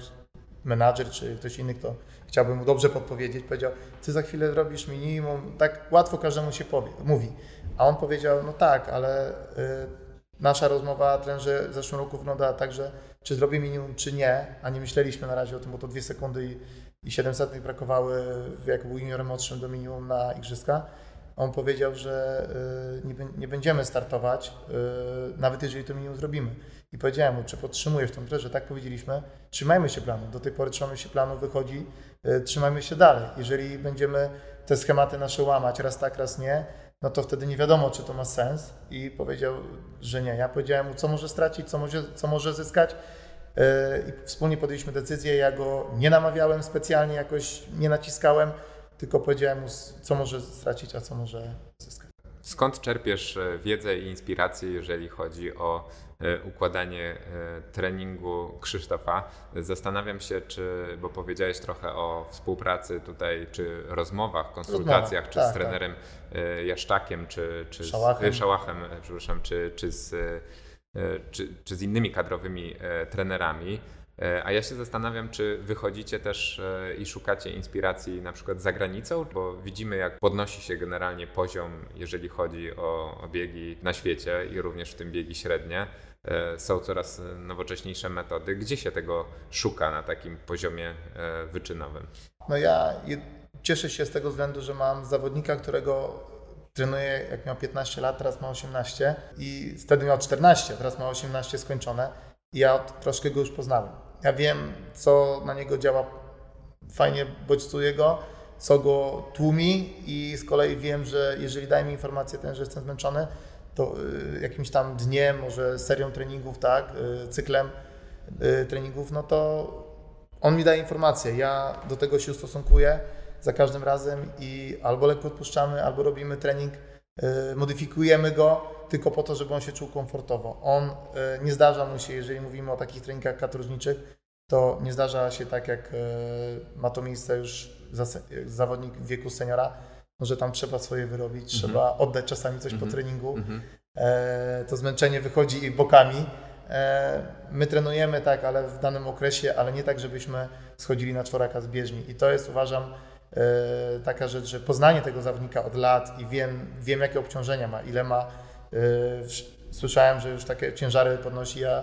menadżer czy ktoś inny, kto chciałby mu dobrze podpowiedzieć, powiedział, ty za chwilę zrobisz minimum, tak łatwo każdemu się powie, mówi. A on powiedział, no tak, ale y, nasza rozmowa trenerze w zeszłym roku wyglądała tak, że czy zrobię minimum, czy nie, a nie myśleliśmy na razie o tym, bo to dwie sekundy i, i 700 brakowały, jak był juniorem młodszym do minimum na igrzyska. On powiedział, że y, nie, bę- nie będziemy startować, y, nawet jeżeli to minimum zrobimy. I powiedziałem mu, czy podtrzymujesz tą grę, że tak powiedzieliśmy, trzymajmy się planu. Do tej pory trzymamy się planu, wychodzi, y, trzymajmy się dalej. Jeżeli będziemy te schematy nasze łamać, raz tak, raz nie, no to wtedy nie wiadomo, czy to ma sens. I powiedział, że nie. Ja powiedziałem mu, co może stracić, co może, co może zyskać. I wspólnie podjęliśmy decyzję. Ja go nie namawiałem specjalnie, jakoś nie naciskałem, tylko powiedziałem mu, co może stracić, a co może zyskać. Skąd czerpiesz e, wiedzę i inspirację, jeżeli chodzi o e, układanie e, treningu Krzysztofa? Zastanawiam się, czy, bo powiedziałeś trochę o współpracy tutaj, czy rozmowach, konsultacjach, czy tak, z trenerem Jaszczakiem, czy, czy Szałachem. z Szałachem, przepraszam, czy, czy, z, czy, czy z innymi kadrowymi trenerami. E, a ja się zastanawiam, czy wychodzicie też e, i szukacie inspiracji na przykład za granicą, bo widzimy, jak podnosi się generalnie poziom, jeżeli chodzi o, biegi na świecie i również w tym biegi średnie. E, są coraz nowocześniejsze metody. Gdzie się tego szuka na takim poziomie wyczynowym? No ja cieszę się z tego względu, że mam zawodnika, którego trenuję jak miał 15 lat, teraz ma 18 i wtedy miał 14, teraz ma 18 skończone i ja troszkę go już poznałem. Ja wiem, co na niego działa, fajnie bodźcuje go, co go tłumi i z kolei wiem, że jeżeli daje mi informację ten, że jestem zmęczony, to y, jakimś tam dniem, może serią treningów, tak, y, cyklem y, treningów, no to on mi daje informację. Ja do tego się ustosunkuję za każdym razem i albo lekko odpuszczamy, albo robimy trening, modyfikujemy go, tylko po to, żeby on się czuł komfortowo. On e, nie zdarza mu się, jeżeli mówimy o takich treningach katorżniczych, to nie zdarza się tak, jak e, ma to miejsce już zawodnik w wieku seniora, że tam trzeba swoje wyrobić, mhm. trzeba oddać czasami coś mhm. po treningu. Mhm. E, to zmęczenie wychodzi i bokami. My trenujemy tak, ale w danym okresie, ale nie tak, żebyśmy schodzili na czworaka z bieżni. I to jest uważam taka rzecz, że poznanie tego zawodnika od lat i wiem, wiem jakie obciążenia ma, ile ma Yy, słyszałem, że już takie ciężary podnosi. Ja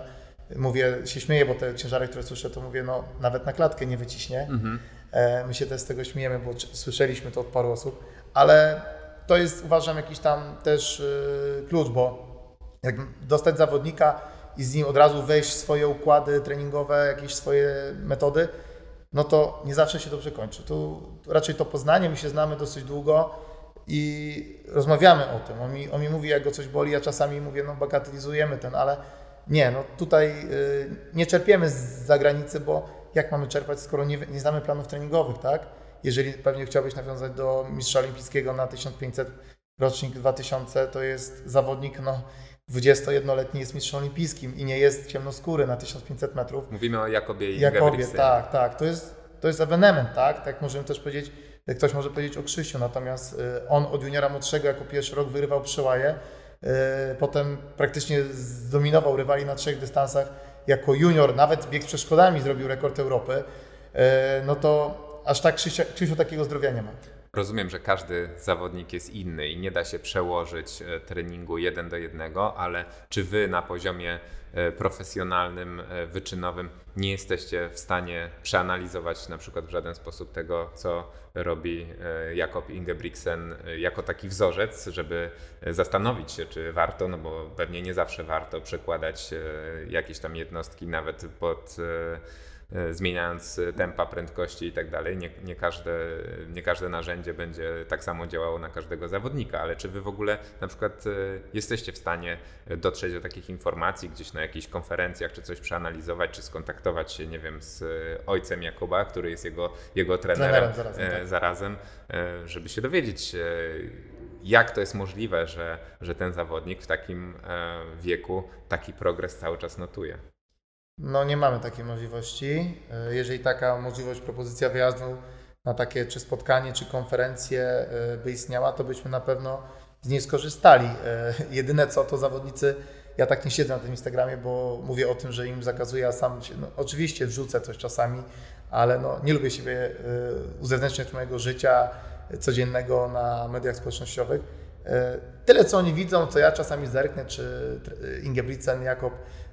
mówię, się śmieję, bo te ciężary, które słyszę, to mówię, no nawet na klatkę nie wyciśnie. Mhm. E, my się też z tego śmiejemy, bo słyszeliśmy to od paru osób, ale to jest uważam jakiś tam też klucz, bo jak dostać zawodnika i z nim od razu wejść w swoje układy treningowe, jakieś swoje metody, no to nie zawsze się dobrze kończy. Tu raczej to poznanie, my się znamy dosyć długo i rozmawiamy o tym. On mi, on mi mówi, jak go coś boli, ja czasami mówię, no bagatelizujemy ten, ale nie, no tutaj y, nie czerpiemy z zagranicy, bo jak mamy czerpać, skoro nie, nie znamy planów treningowych, tak? Jeżeli pewnie chciałbyś nawiązać do mistrza olimpijskiego na 1500 rocznik 2000, to jest zawodnik, no 21-letni jest mistrzem olimpijskim i nie jest ciemnoskóry na 1500 metrów. Mówimy o Jakobie i Jakobie, tak, tak. To jest, to jest ewenement, tak? Tak możemy też powiedzieć, ktoś może powiedzieć o Krzysiu, natomiast y, on od juniora młodszego jako pierwszy rok wyrywał przełaje, y, potem praktycznie zdominował rywali na trzech dystansach jako junior, nawet bieg z przeszkodami zrobił rekord Europy, y, no to aż tak Krzysiu, Krzysiu takiego zdrowia nie ma. Rozumiem, że każdy zawodnik jest inny i nie da się przełożyć e, treningu jeden do jednego, ale czy wy na poziomie e, profesjonalnym, e, wyczynowym nie jesteście w stanie przeanalizować na przykład w żaden sposób tego, co robi Jakob Ingebrigtsen jako taki wzorzec, żeby zastanowić się, czy warto, no bo pewnie nie zawsze warto przekładać jakieś tam jednostki nawet pod zmieniając tempa, prędkości i tak dalej. Nie, nie, każde, nie każde narzędzie będzie tak samo działało na każdego zawodnika, ale czy wy w ogóle na przykład e, jesteście w stanie dotrzeć do takich informacji gdzieś na jakichś konferencjach, czy coś przeanalizować, czy skontaktować się, nie wiem, z ojcem Jakuba, który jest jego, jego trenerem, trenerem zarazem, e, tak. zarazem, żeby się dowiedzieć, jak to jest możliwe, że, że ten zawodnik w takim wieku taki progres cały czas notuje. No nie mamy takiej możliwości. E, jeżeli taka możliwość, propozycja wyjazdu na takie czy spotkanie, czy konferencję e, by istniała, to byśmy na pewno z niej skorzystali. E, jedyne co to zawodnicy, ja tak nie siedzę na tym Instagramie, bo mówię o tym, że im zakazuję, a sam się, no, oczywiście wrzucę coś czasami, ale no, nie lubię siebie uzewnętrzniać mojego życia codziennego na mediach społecznościowych. Tyle co oni widzą, co ja czasami zerknę, czy Ingebrigtsen, Jakob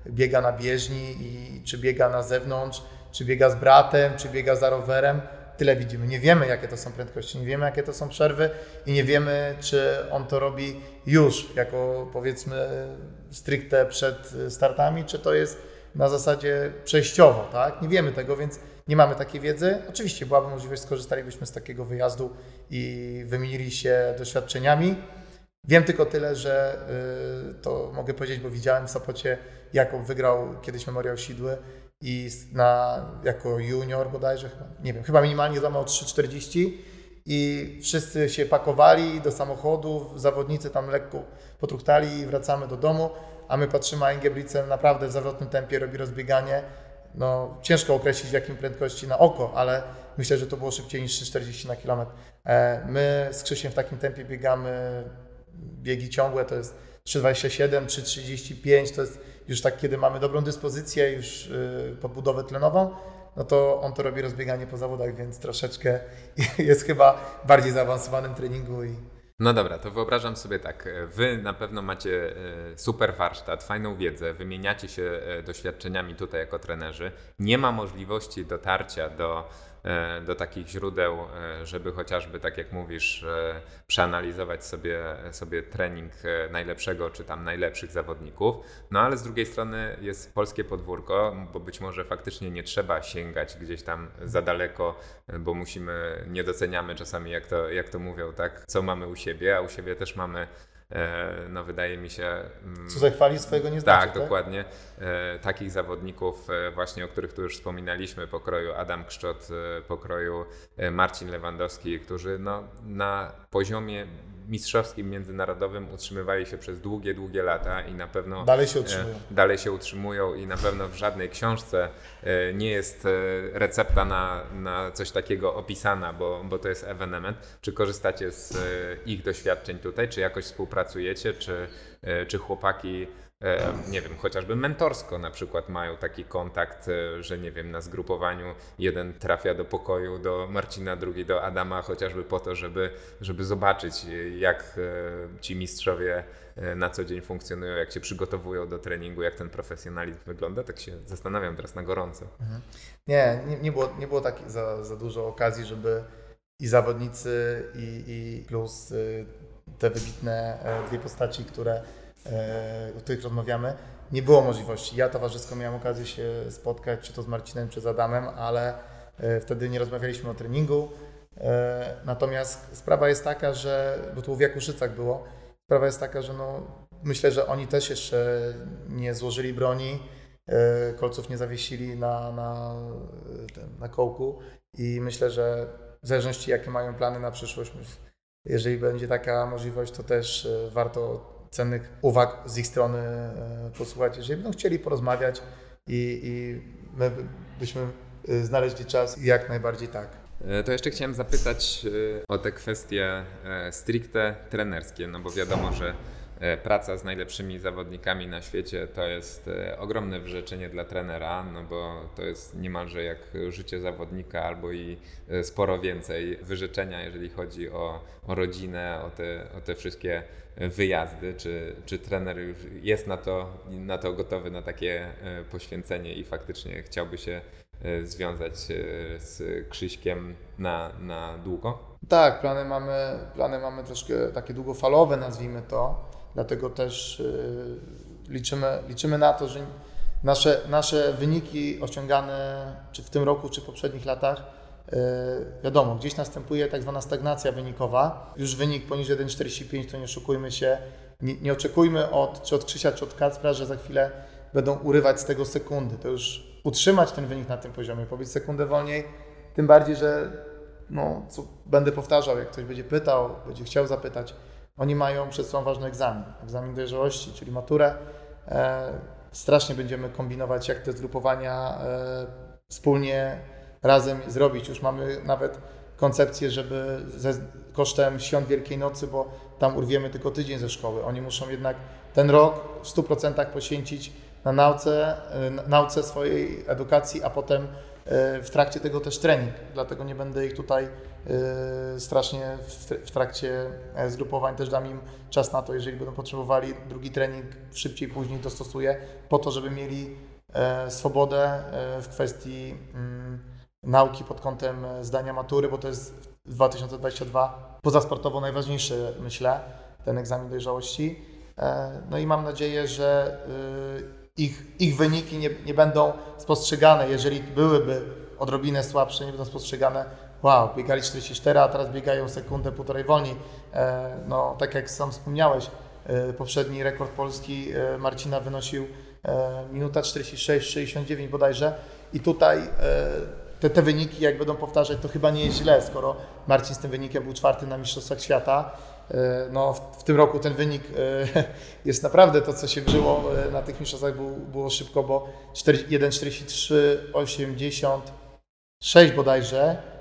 biega na bieżni i czy biega na zewnątrz, czy biega z bratem, czy biega za rowerem. Tyle widzimy. Nie wiemy, jakie to są prędkości, nie wiemy, jakie to są przerwy i nie wiemy, czy on to robi już, jako powiedzmy stricte przed startami, czy to jest na zasadzie przejściowo, tak? Nie wiemy tego, więc nie mamy takiej wiedzy. Oczywiście byłaby możliwość, skorzystalibyśmy z takiego wyjazdu i wymienili się doświadczeniami. Wiem tylko tyle, że y, to mogę powiedzieć, bo widziałem w Sopocie, Jakub wygrał kiedyś Memoriał Sidły i na, jako junior bodajże, chyba, nie wiem, chyba minimalnie złamał 3,40 i wszyscy się pakowali do samochodów, zawodnicy tam lekko potruchtali i wracamy do domu, a my patrzymy, a Ingebrigtsen naprawdę w zawrotnym tempie robi rozbieganie. No, ciężko określić w jakim prędkości na oko, ale myślę, że to było szybciej niż 3,40 na kilometr. E, My z Krzysiem w takim tempie biegamy biegi ciągłe, to jest 3,27, 3,35, to jest już tak, kiedy mamy dobrą dyspozycję, już yy, podbudowę tlenową, no to on to robi rozbieganie po zawodach, więc troszeczkę jest chyba bardziej zaawansowanym treningu i No dobra, to wyobrażam sobie tak. Wy na pewno macie e, super warsztat, fajną wiedzę, wymieniacie się e, doświadczeniami tutaj jako trenerzy. Nie ma możliwości dotarcia do, do takich źródeł, e, żeby chociażby, tak jak mówisz, e, przeanalizować sobie, sobie trening e, najlepszego czy tam najlepszych zawodników. No ale z drugiej strony jest polskie podwórko, bo być może faktycznie nie trzeba sięgać gdzieś tam za daleko, e, bo musimy, nie doceniamy czasami, jak to, jak to mówią, tak, co mamy u siebie, a u siebie też mamy, e, no wydaje mi się... mm, co zachwali swojego nie znaczy. tak, dokładnie. E, takich zawodników, e, właśnie o których tu już wspominaliśmy, pokroju Adam Kszczot, e, pokroju e, Marcin Lewandowski, którzy no, na poziomie mistrzowskim, międzynarodowym utrzymywali się przez długie, długie lata i na pewno Dalej się utrzymują. e, dalej się utrzymują i na pewno w żadnej książce e, nie jest e, recepta na, na coś takiego opisana, bo, bo to jest ewenement. Czy korzystacie z ich doświadczeń tutaj, czy jakoś współpracujecie, czy, czy chłopaki nie wiem, chociażby mentorsko na przykład mają taki kontakt, e, że nie wiem, na zgrupowaniu jeden trafia do pokoju do Marcina, drugi do Adama, chociażby po to, żeby, żeby zobaczyć, e, jak e, ci mistrzowie e, na co dzień funkcjonują, jak się przygotowują do treningu, jak ten profesjonalizm wygląda. Tak się zastanawiam teraz na gorąco. Nie, nie, nie było, nie było tak za, za dużo okazji, żeby i zawodnicy, i, i plus y, te wybitne e, dwie postaci, które, e, o których rozmawiamy, nie było możliwości. Ja towarzysko miałem okazję się spotkać, czy to z Marcinem, czy z Adamem, ale e, wtedy nie rozmawialiśmy o treningu. E, Natomiast sprawa jest taka, że, bo tu w Jakuszycach było, sprawa jest taka, że no, myślę, że oni też jeszcze nie złożyli broni, e, kolców nie zawiesili na, na, e, na kołku i myślę, że w zależności jakie mają plany na przyszłość, jeżeli będzie taka możliwość, to też e, warto cennych uwag z ich strony e, posłuchać, jeżeli będą chcieli porozmawiać i, i my by- byśmy e, znaleźli czas jak najbardziej tak. E, To jeszcze chciałem zapytać o te kwestie stricte trenerskie, no bo wiadomo, że praca z najlepszymi zawodnikami na świecie to jest e, ogromne wyrzeczenie dla trenera, no bo to jest niemalże jak życie zawodnika albo i e, sporo więcej wyrzeczenia, jeżeli chodzi o, o rodzinę, o te, o te wszystkie e, wyjazdy. Czy, czy trener już jest na to, na to gotowy, na takie e, poświęcenie i faktycznie chciałby się e, związać e, z Krzyśkiem na, na długo? Tak, plany mamy, plany mamy troszkę takie długofalowe, nazwijmy to, dlatego też y, liczymy, liczymy na to, że nasze, nasze wyniki osiągane czy w tym roku, czy w poprzednich latach, y, wiadomo, gdzieś następuje tak zwana stagnacja wynikowa. Już wynik poniżej 1,45 to nie oszukujmy się, nie, nie oczekujmy od, czy od Krzysia, czy od Kacpra, że za chwilę będą urywać z tego sekundy. To już utrzymać ten wynik na tym poziomie, pobić sekundę wolniej, tym bardziej, że no, co będę powtarzał, jak ktoś będzie pytał, będzie chciał zapytać, oni mają przed sobą ważny egzamin, egzamin dojrzałości, czyli maturę. E, strasznie będziemy kombinować, jak te zgrupowania e, wspólnie razem zrobić. Już mamy nawet koncepcję, żeby ze kosztem świąt Wielkiej Nocy, bo tam urwiemy tylko tydzień ze szkoły. Oni muszą jednak ten rok w 100% poświęcić na nauce, e, na nauce swojej edukacji, a potem w trakcie tego też trening. Dlatego nie będę ich tutaj strasznie w trakcie e, zgrupowań też dam im czas na to, jeżeli będą potrzebowali drugi trening, szybciej, później dostosuję, po to, żeby mieli e, swobodę e, w kwestii mm, nauki pod kątem zdania matury, bo to jest w 2022 pozasportowo najważniejszy, myślę, ten egzamin dojrzałości. No i mam nadzieję, że y, ich, ich wyniki nie, nie będą spostrzegane, jeżeli byłyby odrobinę słabsze, nie będą spostrzegane, wow, biegali 44, a teraz biegają sekundę, półtorej wolniej. E, No, tak jak sam wspomniałeś, e, poprzedni rekord polski e, Marcina wynosił minuta 46-69 bodajże i tutaj te, te wyniki, jak będą powtarzać, to chyba nie jest źle, skoro Marcin z tym wynikiem był czwarty na Mistrzostwach Świata. No, w, w tym roku ten wynik jest naprawdę to, co się wżyło na tych mistrzostwach, było, było szybko, bo 4 1,43,86 bodajże,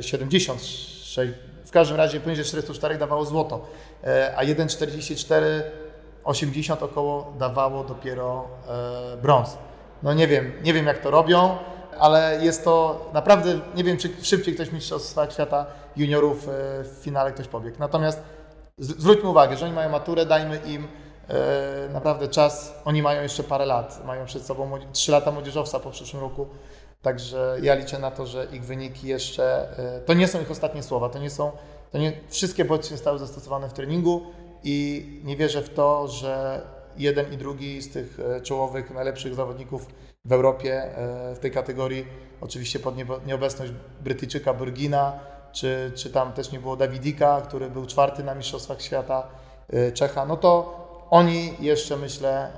76, w każdym razie poniżej 404 dawało złoto, e, a 1,44,80 około dawało dopiero e, brąz. No nie wiem, nie wiem jak to robią, ale jest to naprawdę, nie wiem czy szybciej ktoś w Mistrzostwach Świata Juniorów e, w finale ktoś pobiegł. Natomiast zwróćmy uwagę, że oni mają maturę, dajmy im e, naprawdę czas, oni mają jeszcze parę lat, mają przed sobą młodzie- trzy lata młodzieżowca po przyszłym roku, także ja liczę na to, że ich wyniki jeszcze, e, to nie są ich ostatnie słowa, to nie są, to nie, wszystkie bodźce zostały zastosowane w treningu i nie wierzę w to, że jeden i drugi z tych e, czołowych, najlepszych zawodników w Europie e, w tej kategorii, oczywiście pod nieobecność Brytyjczyka Burgina, czy, czy tam też nie było Davidika, który był czwarty na Mistrzostwach Świata Czecha, no to oni jeszcze myślę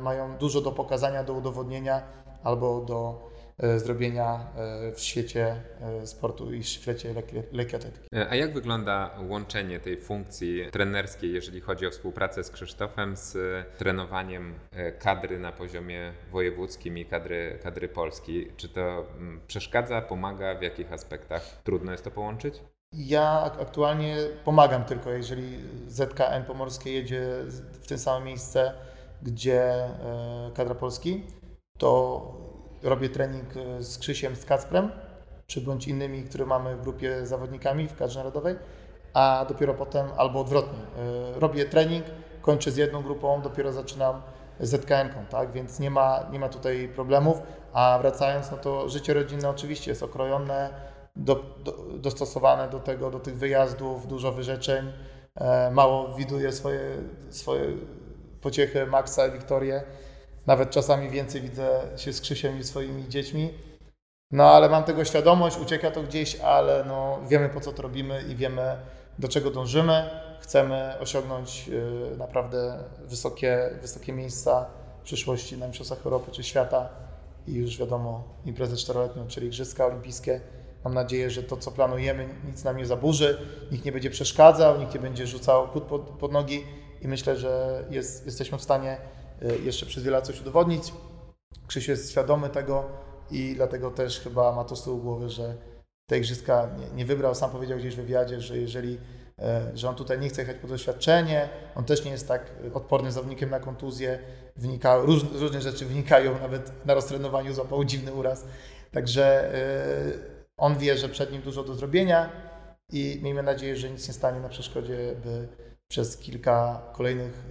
mają dużo do pokazania, do udowodnienia albo do zrobienia e, w świecie e, sportu i w świecie lekki- lekkiej atletyki. E, A jak wygląda łączenie tej funkcji trenerskiej, jeżeli chodzi o współpracę z Krzysztofem, z trenowaniem e, kadry na poziomie wojewódzkim i kadry, kadry Polski? Czy to mm, przeszkadza, pomaga, w jakich aspektach trudno jest to połączyć? Ja ak- aktualnie pomagam tylko, jeżeli ZKN Pomorskie jedzie w tym samym miejsce, gdzie e, kadra Polski, to robię trening e, z Krzysiem, z Kacprem, czy bądź innymi, które mamy w grupie zawodnikami w kadrze narodowej, a dopiero potem albo odwrotnie. e, Robię trening, kończę z jedną grupą, dopiero zaczynam z ZKN-ką, tak? Więc nie ma, nie ma tutaj problemów. A wracając, no to życie rodzinne oczywiście jest okrojone, do, do, dostosowane do tego, do tych wyjazdów, dużo wyrzeczeń. E, mało widuję swoje, swoje pociechy Maxa i Wiktorię. Nawet czasami więcej widzę się z Krzysiem i swoimi dziećmi. No ale mam tego świadomość, ucieka to gdzieś, ale no, wiemy po co to robimy i wiemy do czego dążymy. Chcemy osiągnąć e, naprawdę wysokie, wysokie miejsca w przyszłości na Mistrzostwach Europy czy świata i już wiadomo imprezę czteroletnią, czyli Igrzyska Olimpijskie. Mam nadzieję, że to co planujemy nic nam nie zaburzy, nikt nie będzie przeszkadzał, nikt nie będzie rzucał kłód pod, pod nogi i myślę, że jest, jesteśmy w stanie jeszcze przez wiele lat coś udowodnić. Krzysiu jest świadomy tego i dlatego też chyba ma to z tyłu głowy, że te igrzyska nie, nie wybrał. Sam powiedział gdzieś w wywiadzie, że jeżeli e, że on tutaj nie chce jechać po doświadczenie, on też nie jest tak odporny zawodnikiem na kontuzję, wynika, róż, różne rzeczy wynikają, nawet na roztrenowaniu złapał dziwny uraz. Także e, on wie, że przed nim dużo do zrobienia i miejmy nadzieję, że nic nie stanie na przeszkodzie, by przez kilka kolejnych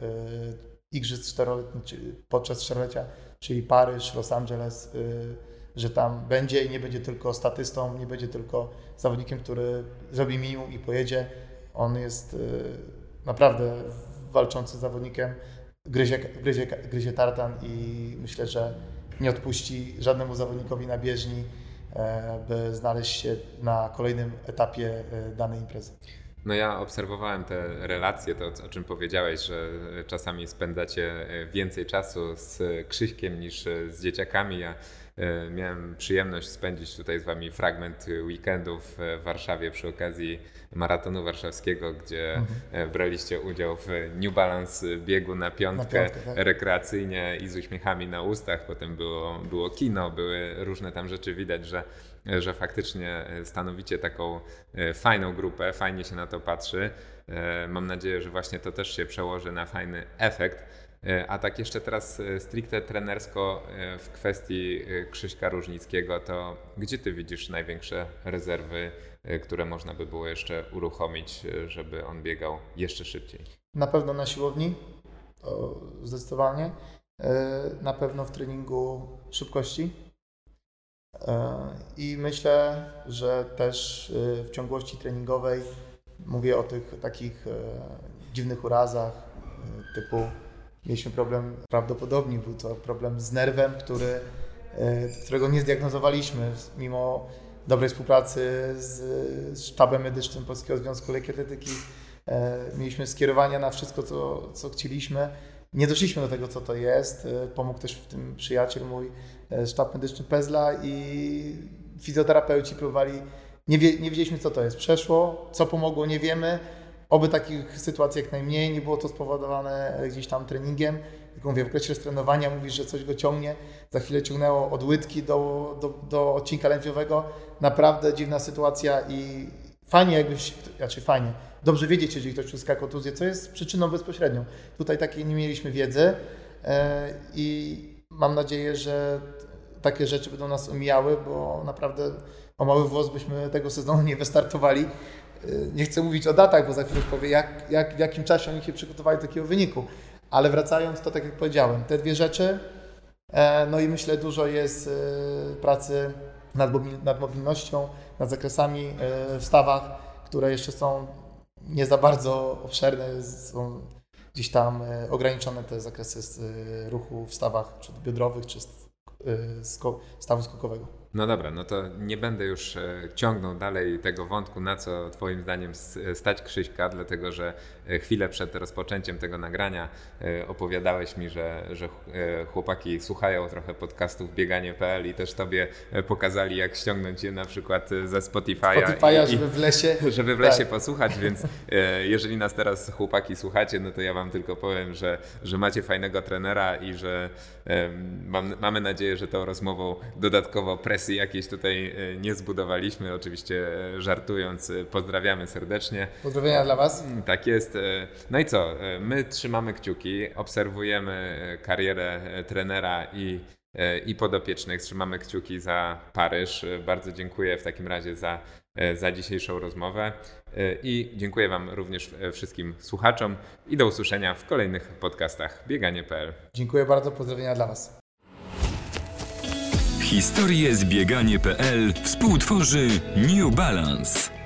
igrzysk czteroletnich, podczas czterolecia, czyli Paryż, Los Angeles, y, że tam będzie i nie będzie tylko statystą, nie będzie tylko zawodnikiem, który zrobi minimum i pojedzie. On jest y, naprawdę walczącym zawodnikiem, gryzie, gryzie, gryzie tartan i myślę, że nie odpuści żadnemu zawodnikowi na bieżni, e, by znaleźć się na kolejnym etapie e, danej imprezy. No ja obserwowałem te relacje, to o czym powiedziałeś, że czasami spędzacie więcej czasu z Krzyśkiem niż z dzieciakami. Ja e, miałem przyjemność spędzić tutaj z Wami fragment weekendu w Warszawie przy okazji maratonu warszawskiego, gdzie e, braliście udział w New Balance biegu na piątkę, piątkę, tak. rekreacyjnie i z uśmiechami na ustach. Potem było, było kino, były różne tam rzeczy. Widać, że, że faktycznie stanowicie taką e, fajną grupę, fajnie się na to patrzy. E, Mam nadzieję, że właśnie to też się przełoży na fajny efekt. E, A tak jeszcze teraz e, stricte trenersko e, w kwestii e, Krzyśka Różnickiego, to gdzie ty widzisz największe rezerwy, e, które można by było jeszcze uruchomić, e, żeby on biegał jeszcze szybciej? Na pewno na siłowni, to zdecydowanie. E, Na pewno w treningu szybkości. E, I myślę, że też e, w ciągłości treningowej mówię o tych takich e, dziwnych urazach typu mieliśmy problem, prawdopodobnie był to problem z nerwem, który, którego nie zdiagnozowaliśmy mimo dobrej współpracy z, sztabem medycznym Polskiego Związku. E, Mieliśmy skierowania na wszystko, co, co chcieliśmy. Nie doszliśmy do tego, co to jest. Pomógł też w tym przyjaciel mój, sztab medyczny Pezla i fizjoterapeuci próbowali, nie, wie, nie wiedzieliśmy co to jest. Przeszło, co pomogło, nie wiemy. Oby takich sytuacji jak najmniej, nie było to spowodowane gdzieś tam treningiem. Tylko mówię, w okresie trenowania mówisz, że coś go ciągnie, za chwilę ciągnęło od łydki do, do, do odcinka lędźwiowego. Naprawdę dziwna sytuacja i fajnie jakbyś, znaczy fajnie, dobrze wiedzieć, jeżeli ktoś uzyska kontuzję, co jest przyczyną bezpośrednią. Tutaj takiej nie mieliśmy wiedzy e, i mam nadzieję, że takie rzeczy będą nas omijały, bo naprawdę o mały włos byśmy tego sezonu nie wystartowali. E, nie chcę mówić o datach, bo za chwilę powie, jak, jak, w jakim czasie oni się przygotowali do takiego wyniku. Ale wracając, to tak jak powiedziałem, te dwie rzeczy, e, no i myślę dużo jest pracy nad, nad mobilnością, nad zakresami w stawach, które jeszcze są nie za bardzo obszerne, są gdzieś tam e, ograniczone te zakresy e, ruchu w stawach czy biodrowych, czy e, stawu skokowego. No dobra, no to nie będę już ciągnął dalej tego wątku, na co Twoim zdaniem stać Krzyśka, dlatego że chwilę przed rozpoczęciem tego nagrania e, opowiadałeś mi, że, że chłopaki słuchają trochę podcastów bieganie.pl i też Tobie pokazali, jak ściągnąć je na przykład ze Spotify'a. Spotify'a, żeby w lesie. Żeby w lesie tak. posłuchać, więc jeżeli nas teraz chłopaki słuchacie, no to ja Wam tylko powiem, że, że macie fajnego trenera i że mam, mamy nadzieję, że tą rozmową dodatkowo presji jakiejś tutaj e, nie zbudowaliśmy. Oczywiście e, żartując, e, pozdrawiamy serdecznie. Pozdrowienia dla Was. Tak jest. No i co? My trzymamy kciuki, obserwujemy karierę trenera i i podopiecznych. Trzymamy kciuki za Paryż. Bardzo dziękuję w takim razie za, za dzisiejszą rozmowę i dziękuję Wam również wszystkim słuchaczom i do usłyszenia w kolejnych podcastach bieganie.pl. Dziękuję bardzo, pozdrowienia dla Was. Historie zbieganie.pl współtworzy New Balance.